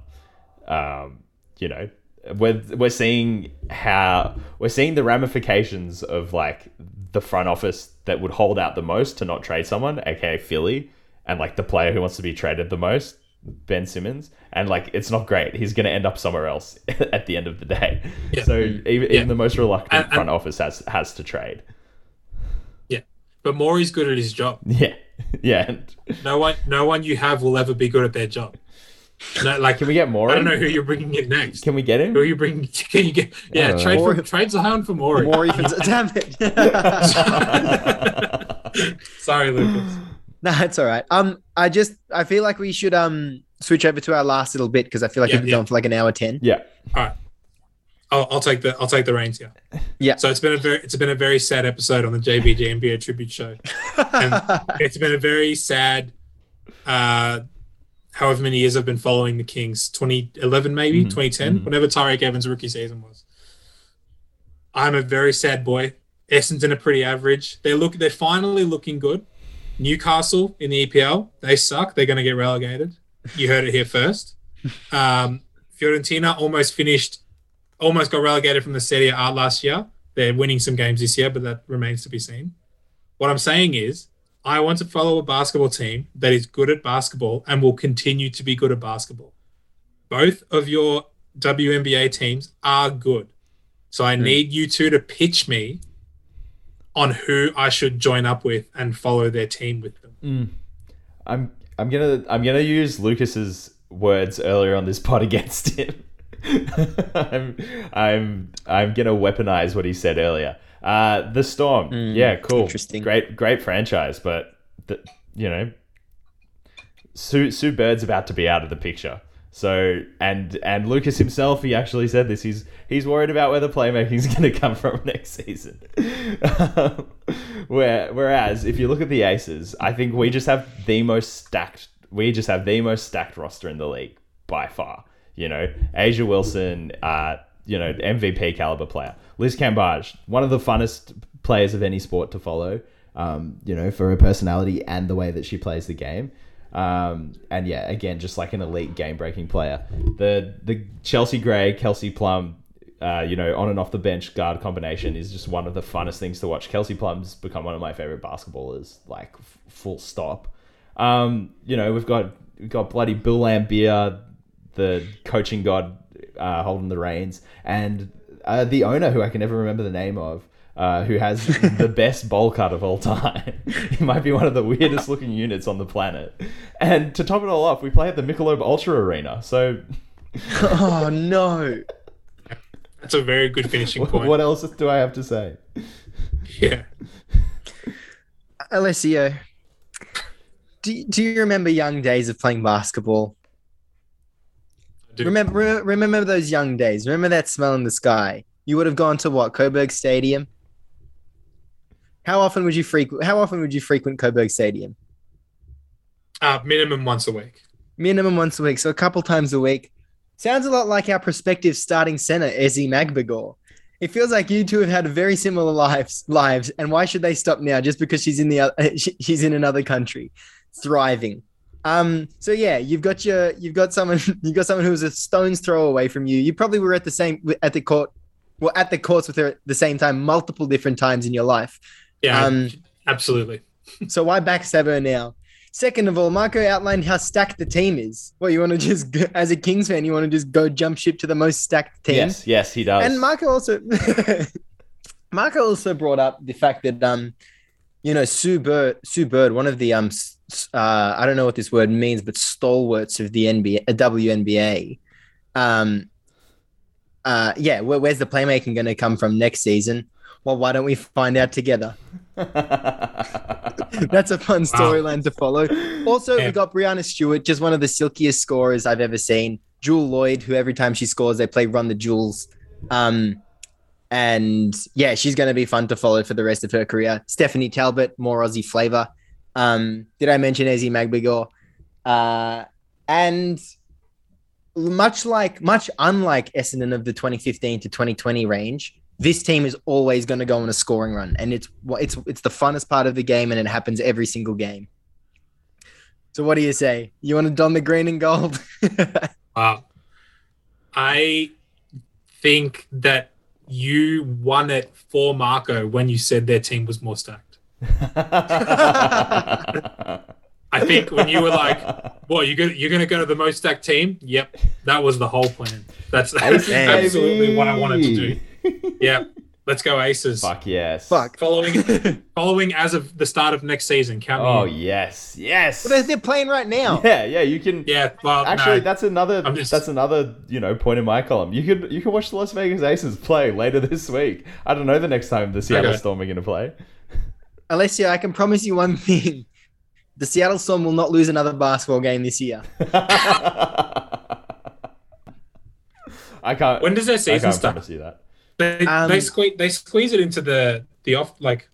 um, you know, we're we're seeing how we're seeing the ramifications of like the front office that would hold out the most to not trade someone, aka Philly, and like the player who wants to be traded the most, Ben Simmons, and like it's not great. He's going to end up somewhere else at the end of the day. Yeah. So even, Yeah. even the most reluctant And- and- front office has has to trade. Yeah. But Morey's good at his job. Yeah, yeah. And No one no one you have will ever be good at their job. No, like can we get more? I don't know who you're bringing in next. Can we get him? Who are you bringing? Can you get? Yeah, don't trade know. for trade Zion for Morey. More even. Damn it. Sorry, Lukas. no, it's all right. Um, I just I feel like we should um switch over to our last little bit because I feel like Yeah, we've been yeah. going for like an hour ten. yeah. I'll, I'll take the I'll take the reins here. Yeah. So it's been a very it's been a very sad episode on the JVG NBA tribute show. And it's been a very sad. Uh, however many years I've been following the Kings, 2011 maybe, Mhm, 2010, mhm. whenever Tyreke Evans' rookie season was. I'm a very sad boy. Essendon are pretty average. They look they're finally looking good. Newcastle in the EPL, they suck. They're going to get relegated. You heard it here first. Um, Fiorentina almost finished, almost got relegated from the Serie A last year. They're winning some games this year, but that remains to be seen. What I'm saying is, I want to follow a basketball team that is good at basketball and will continue to be good at basketball. Both of your WNBA teams are good. So I need you two to pitch me on who I should join up with and follow their team with them. Hmm. I'm I'm gonna I'm gonna use Lukas's words earlier on this pod against him. I'm I'm I'm gonna weaponize what he said earlier. Uh, the Storm, yeah, cool, interesting. great great franchise, but the, you know, Sue Sue Bird's about to be out of the picture. So and and Lukas himself, he actually said this. He's he's worried about where the playmaking's going to come from next season. Um, where whereas if you look at the Aces, I think we just have the most stacked. We just have the most stacked roster in the league by far. You know, A'ja Wilson, uh, you know, MVP caliber player. Liz Cambage, one of the funnest players of any sport to follow. Um, you know, for her personality and the way that she plays the game. Um, and yeah, again, just like an elite game breaking player. The the Chelsea Gray, Kelsey Plum, uh, you know, on and off the bench guard combination is just one of the funnest things to watch. Kelsey Plum's become one of my favorite basketballers, like f- full stop. Um, you know, we've got we've got bloody Bill Laimbeer, the coaching god, uh, holding the reins, and uh, the owner, who I can never remember the name of. uh, who has the best bowl cut of all time. he might be one of the weirdest looking units on the planet. And to top it all off, we play at the Michelob Ultra Arena. So oh no. That's a very good finishing point. what else do I have to say? Yeah. Alessio, do, do you remember young days of playing basketball? Remember, remember those young days. Remember that smell in the sky. You would have gone to what Coburg Stadium. How often would you frequent? How often would you frequent Coburg Stadium? Uh, minimum once a week. Minimum once a week, so a couple times a week. Sounds a lot like our prospective starting center, Ezi Magbegor. It feels like you two have had very similar lives. Lives, and why should they stop now? Just because she's in the oth- she- she's in another country, thriving. Um. So yeah, you've got your you've got someone you've got someone who was a stone's throw away from you. You probably were at the same at the court, well at the courts with her at the same time, multiple different times in your life. Yeah, Um, absolutely. So why backstab her now? Second of all, Marco outlined how stacked the team is. Well, you want to just, go, as a Kings fan, you want to just go jump ship to the most stacked team. Yes, yes, he does. And Marco also, Marco also brought up the fact that um, you know, Sue Bird, Sue Bird, one of the um, s- s- uh, I don't know what this word means, but stalwarts of the NBA, uh, WNBA. Um, uh, yeah, where, where's the playmaking going to come from next season? Well, why don't we find out together? That's a fun storyline to follow. Also, Yeah. we got Breanna Stewart, just one of the silkiest scorers I've ever seen. Jewell Loyd, who every time she scores, they play Run the Jewels. Um, and yeah, she's going to be fun to follow for the rest of her career. Stephanie Talbot, more Aussie flavor. Um, did I mention Ezi Magbegor? Uh, and much like, much unlike Essendon of the 2015 to 2020 range, this team is always going to go on a scoring run, and it's it's it's the funnest part of the game, and it happens every single game. So, what do you say? You want to don the green and gold? Wow. I think that you won it for Marco when you said their team was more stacked. I think when you were like, "What you're gonna you're gonna go to the most stacked team?" Yep, that was the whole plan. That's, that's absolutely what I wanted to do. Yeah, let's go Aces. Fuck yes. Fuck. Following following as of the start of next season. Count me Oh in. yes, yes. But they're, they're playing right now. Yeah, yeah. You can. Yeah, well, Actually, no. that's another. Just- That's another. You know, point in my column. You could you can watch the Las Vegas Aces play later this week. I don't know the next time the Seattle Okay. Storm are going to play. Alessio, I can promise you one thing: the Seattle Storm will not lose another basketball game this year. I can't. when does their I season can't start? promise you that. They Um, they squeeze they squeeze it into the the off like.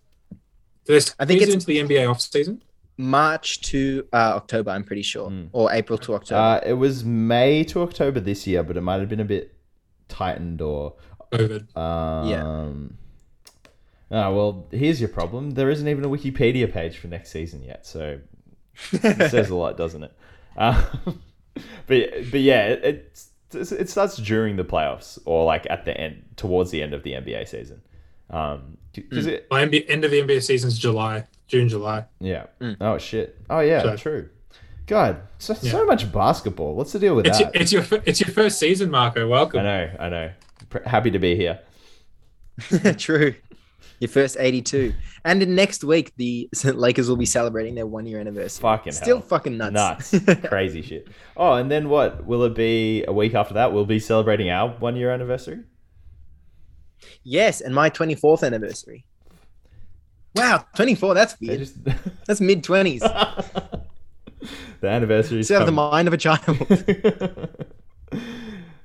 Do they squeeze I think it it's- into the NBA off season. March to uh, October, I'm pretty sure, Mm. or April to October. Uh, it was May to October this year, but it might have been a bit tightened or. COVID. Um, Ah, well, here's your problem. There isn't even a Wikipedia page for next season yet, so it says a lot, doesn't it? Um, but but yeah, it, it it starts during the playoffs or like at the end, towards the end of the NBA season. Um, because it Well, NBA, end of the NBA season's July, June, July. yeah. Mm. Oh shit. Oh yeah, So- true. God, so, so much basketball. What's the deal with It's your, that? it's your it's your first season, Marco. Welcome. I know, I know. Pr- Happy to be here. True. Your first 82. And in next week, the Lakers will be celebrating their one year anniversary. Fucking Still hell. fucking nuts. Nuts. Crazy shit. Oh, and then what? Will it be a week after that? We'll be celebrating our one year anniversary? yes, and my 24th anniversary. Wow, 24. That's weird. just That's mid 20s. the anniversary. Still have the mind of a child.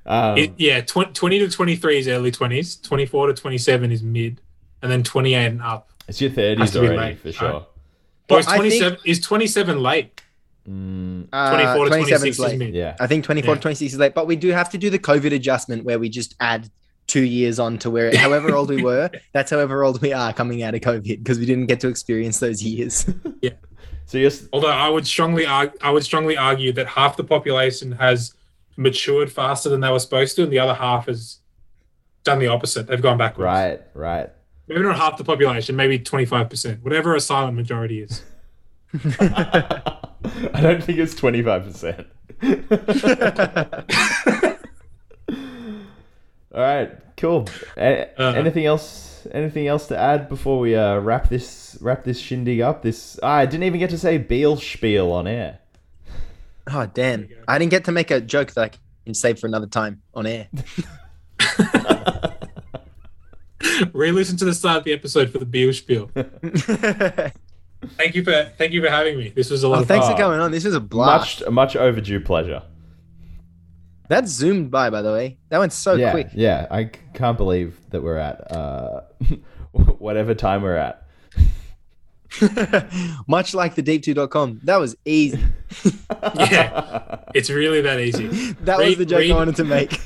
um, It, yeah, tw- 20 to 23 is early 20s, 24 to 27 is mid, and then 28 and up. it's your thirties to already late. for sure. Or is Well, I think- 27 is 27 late? Mm, Uh, 24 to 27 's 26 is late. mid. yeah. I think 24 Yeah. 26 is late, but we do have to do the COVID adjustment where we just add two years on to where, however old we were, that's however old we are coming out of COVID because we didn't get to experience those years. yeah. So you're Although I would strongly argue, I would strongly argue that half the population has matured faster than they were supposed to, and the other half has done the opposite. They've gone backwards. right, right. Maybe not half the population, maybe 25%, whatever a silent majority is. I don't think it's twenty five percent. All right, cool. A- Uh. anything else? else? Anything else to add before we uh, wrap this wrap this shindig up? This ah, I didn't even get to say Beal spiel on air. Oh damn! I didn't get to make a joke that I can save for another time on air. Re-listen to the start of the episode for the beer spiel. Thank you for thank you for having me. This was a lot oh, of thanks fun. for coming on. This was a blast. Much much overdue pleasure. That zoomed by, by the way. That went so yeah, quick. yeah. I can't believe that we're at uh, whatever time we're at. Much like the deep2.com. That was easy. Yeah, it's really that easy. That was the joke read- I wanted to make.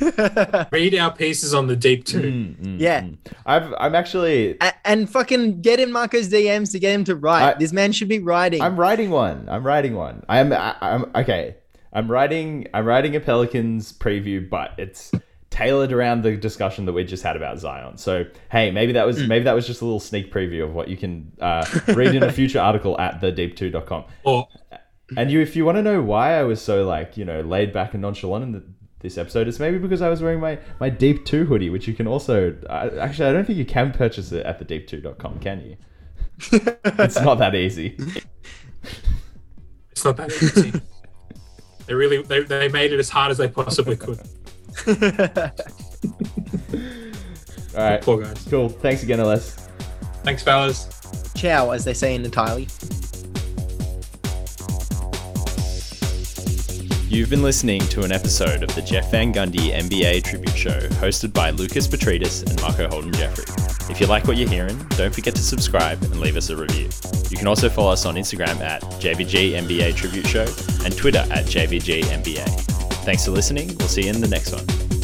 Read our pieces on the Deep Two. Mm, yeah. I've I'm actually A- and fucking get in Marco's DMs to get him to write. I- this man should be writing. I'm writing one. I'm writing one. I'm I, I'm okay. I'm writing I'm writing a Pelicans preview, but it's tailored around the discussion that we just had about Zion. So hey, maybe that was Mm. maybe that was just a little sneak preview of what you can uh, read in a future article at thedeep2.com. Or And you, if you want to know why I was so like you know laid back and nonchalant in the, this episode, it's maybe because I was wearing my my Deep Two hoodie, which you can also I, actually I don't think you can purchase it at thedeep2.com, can you? it's not that easy. it's not that easy. they really they, they made it as hard as they possibly could. All right, Poor guys. cool. Thanks again, LS. Thanks, fellas. Ciao, as they say in Italy. You've been listening to an episode of the Jeff Van Gundy NBA Tribute Show, hosted by Lukas Petridis and Marco Holden Jeffrey. If you like what you're hearing, don't forget to subscribe and leave us a review. You can also follow us on Instagram at JVG NBA Tribute Show and Twitter at JVG NBA. Thanks for listening. We'll see you in the next one.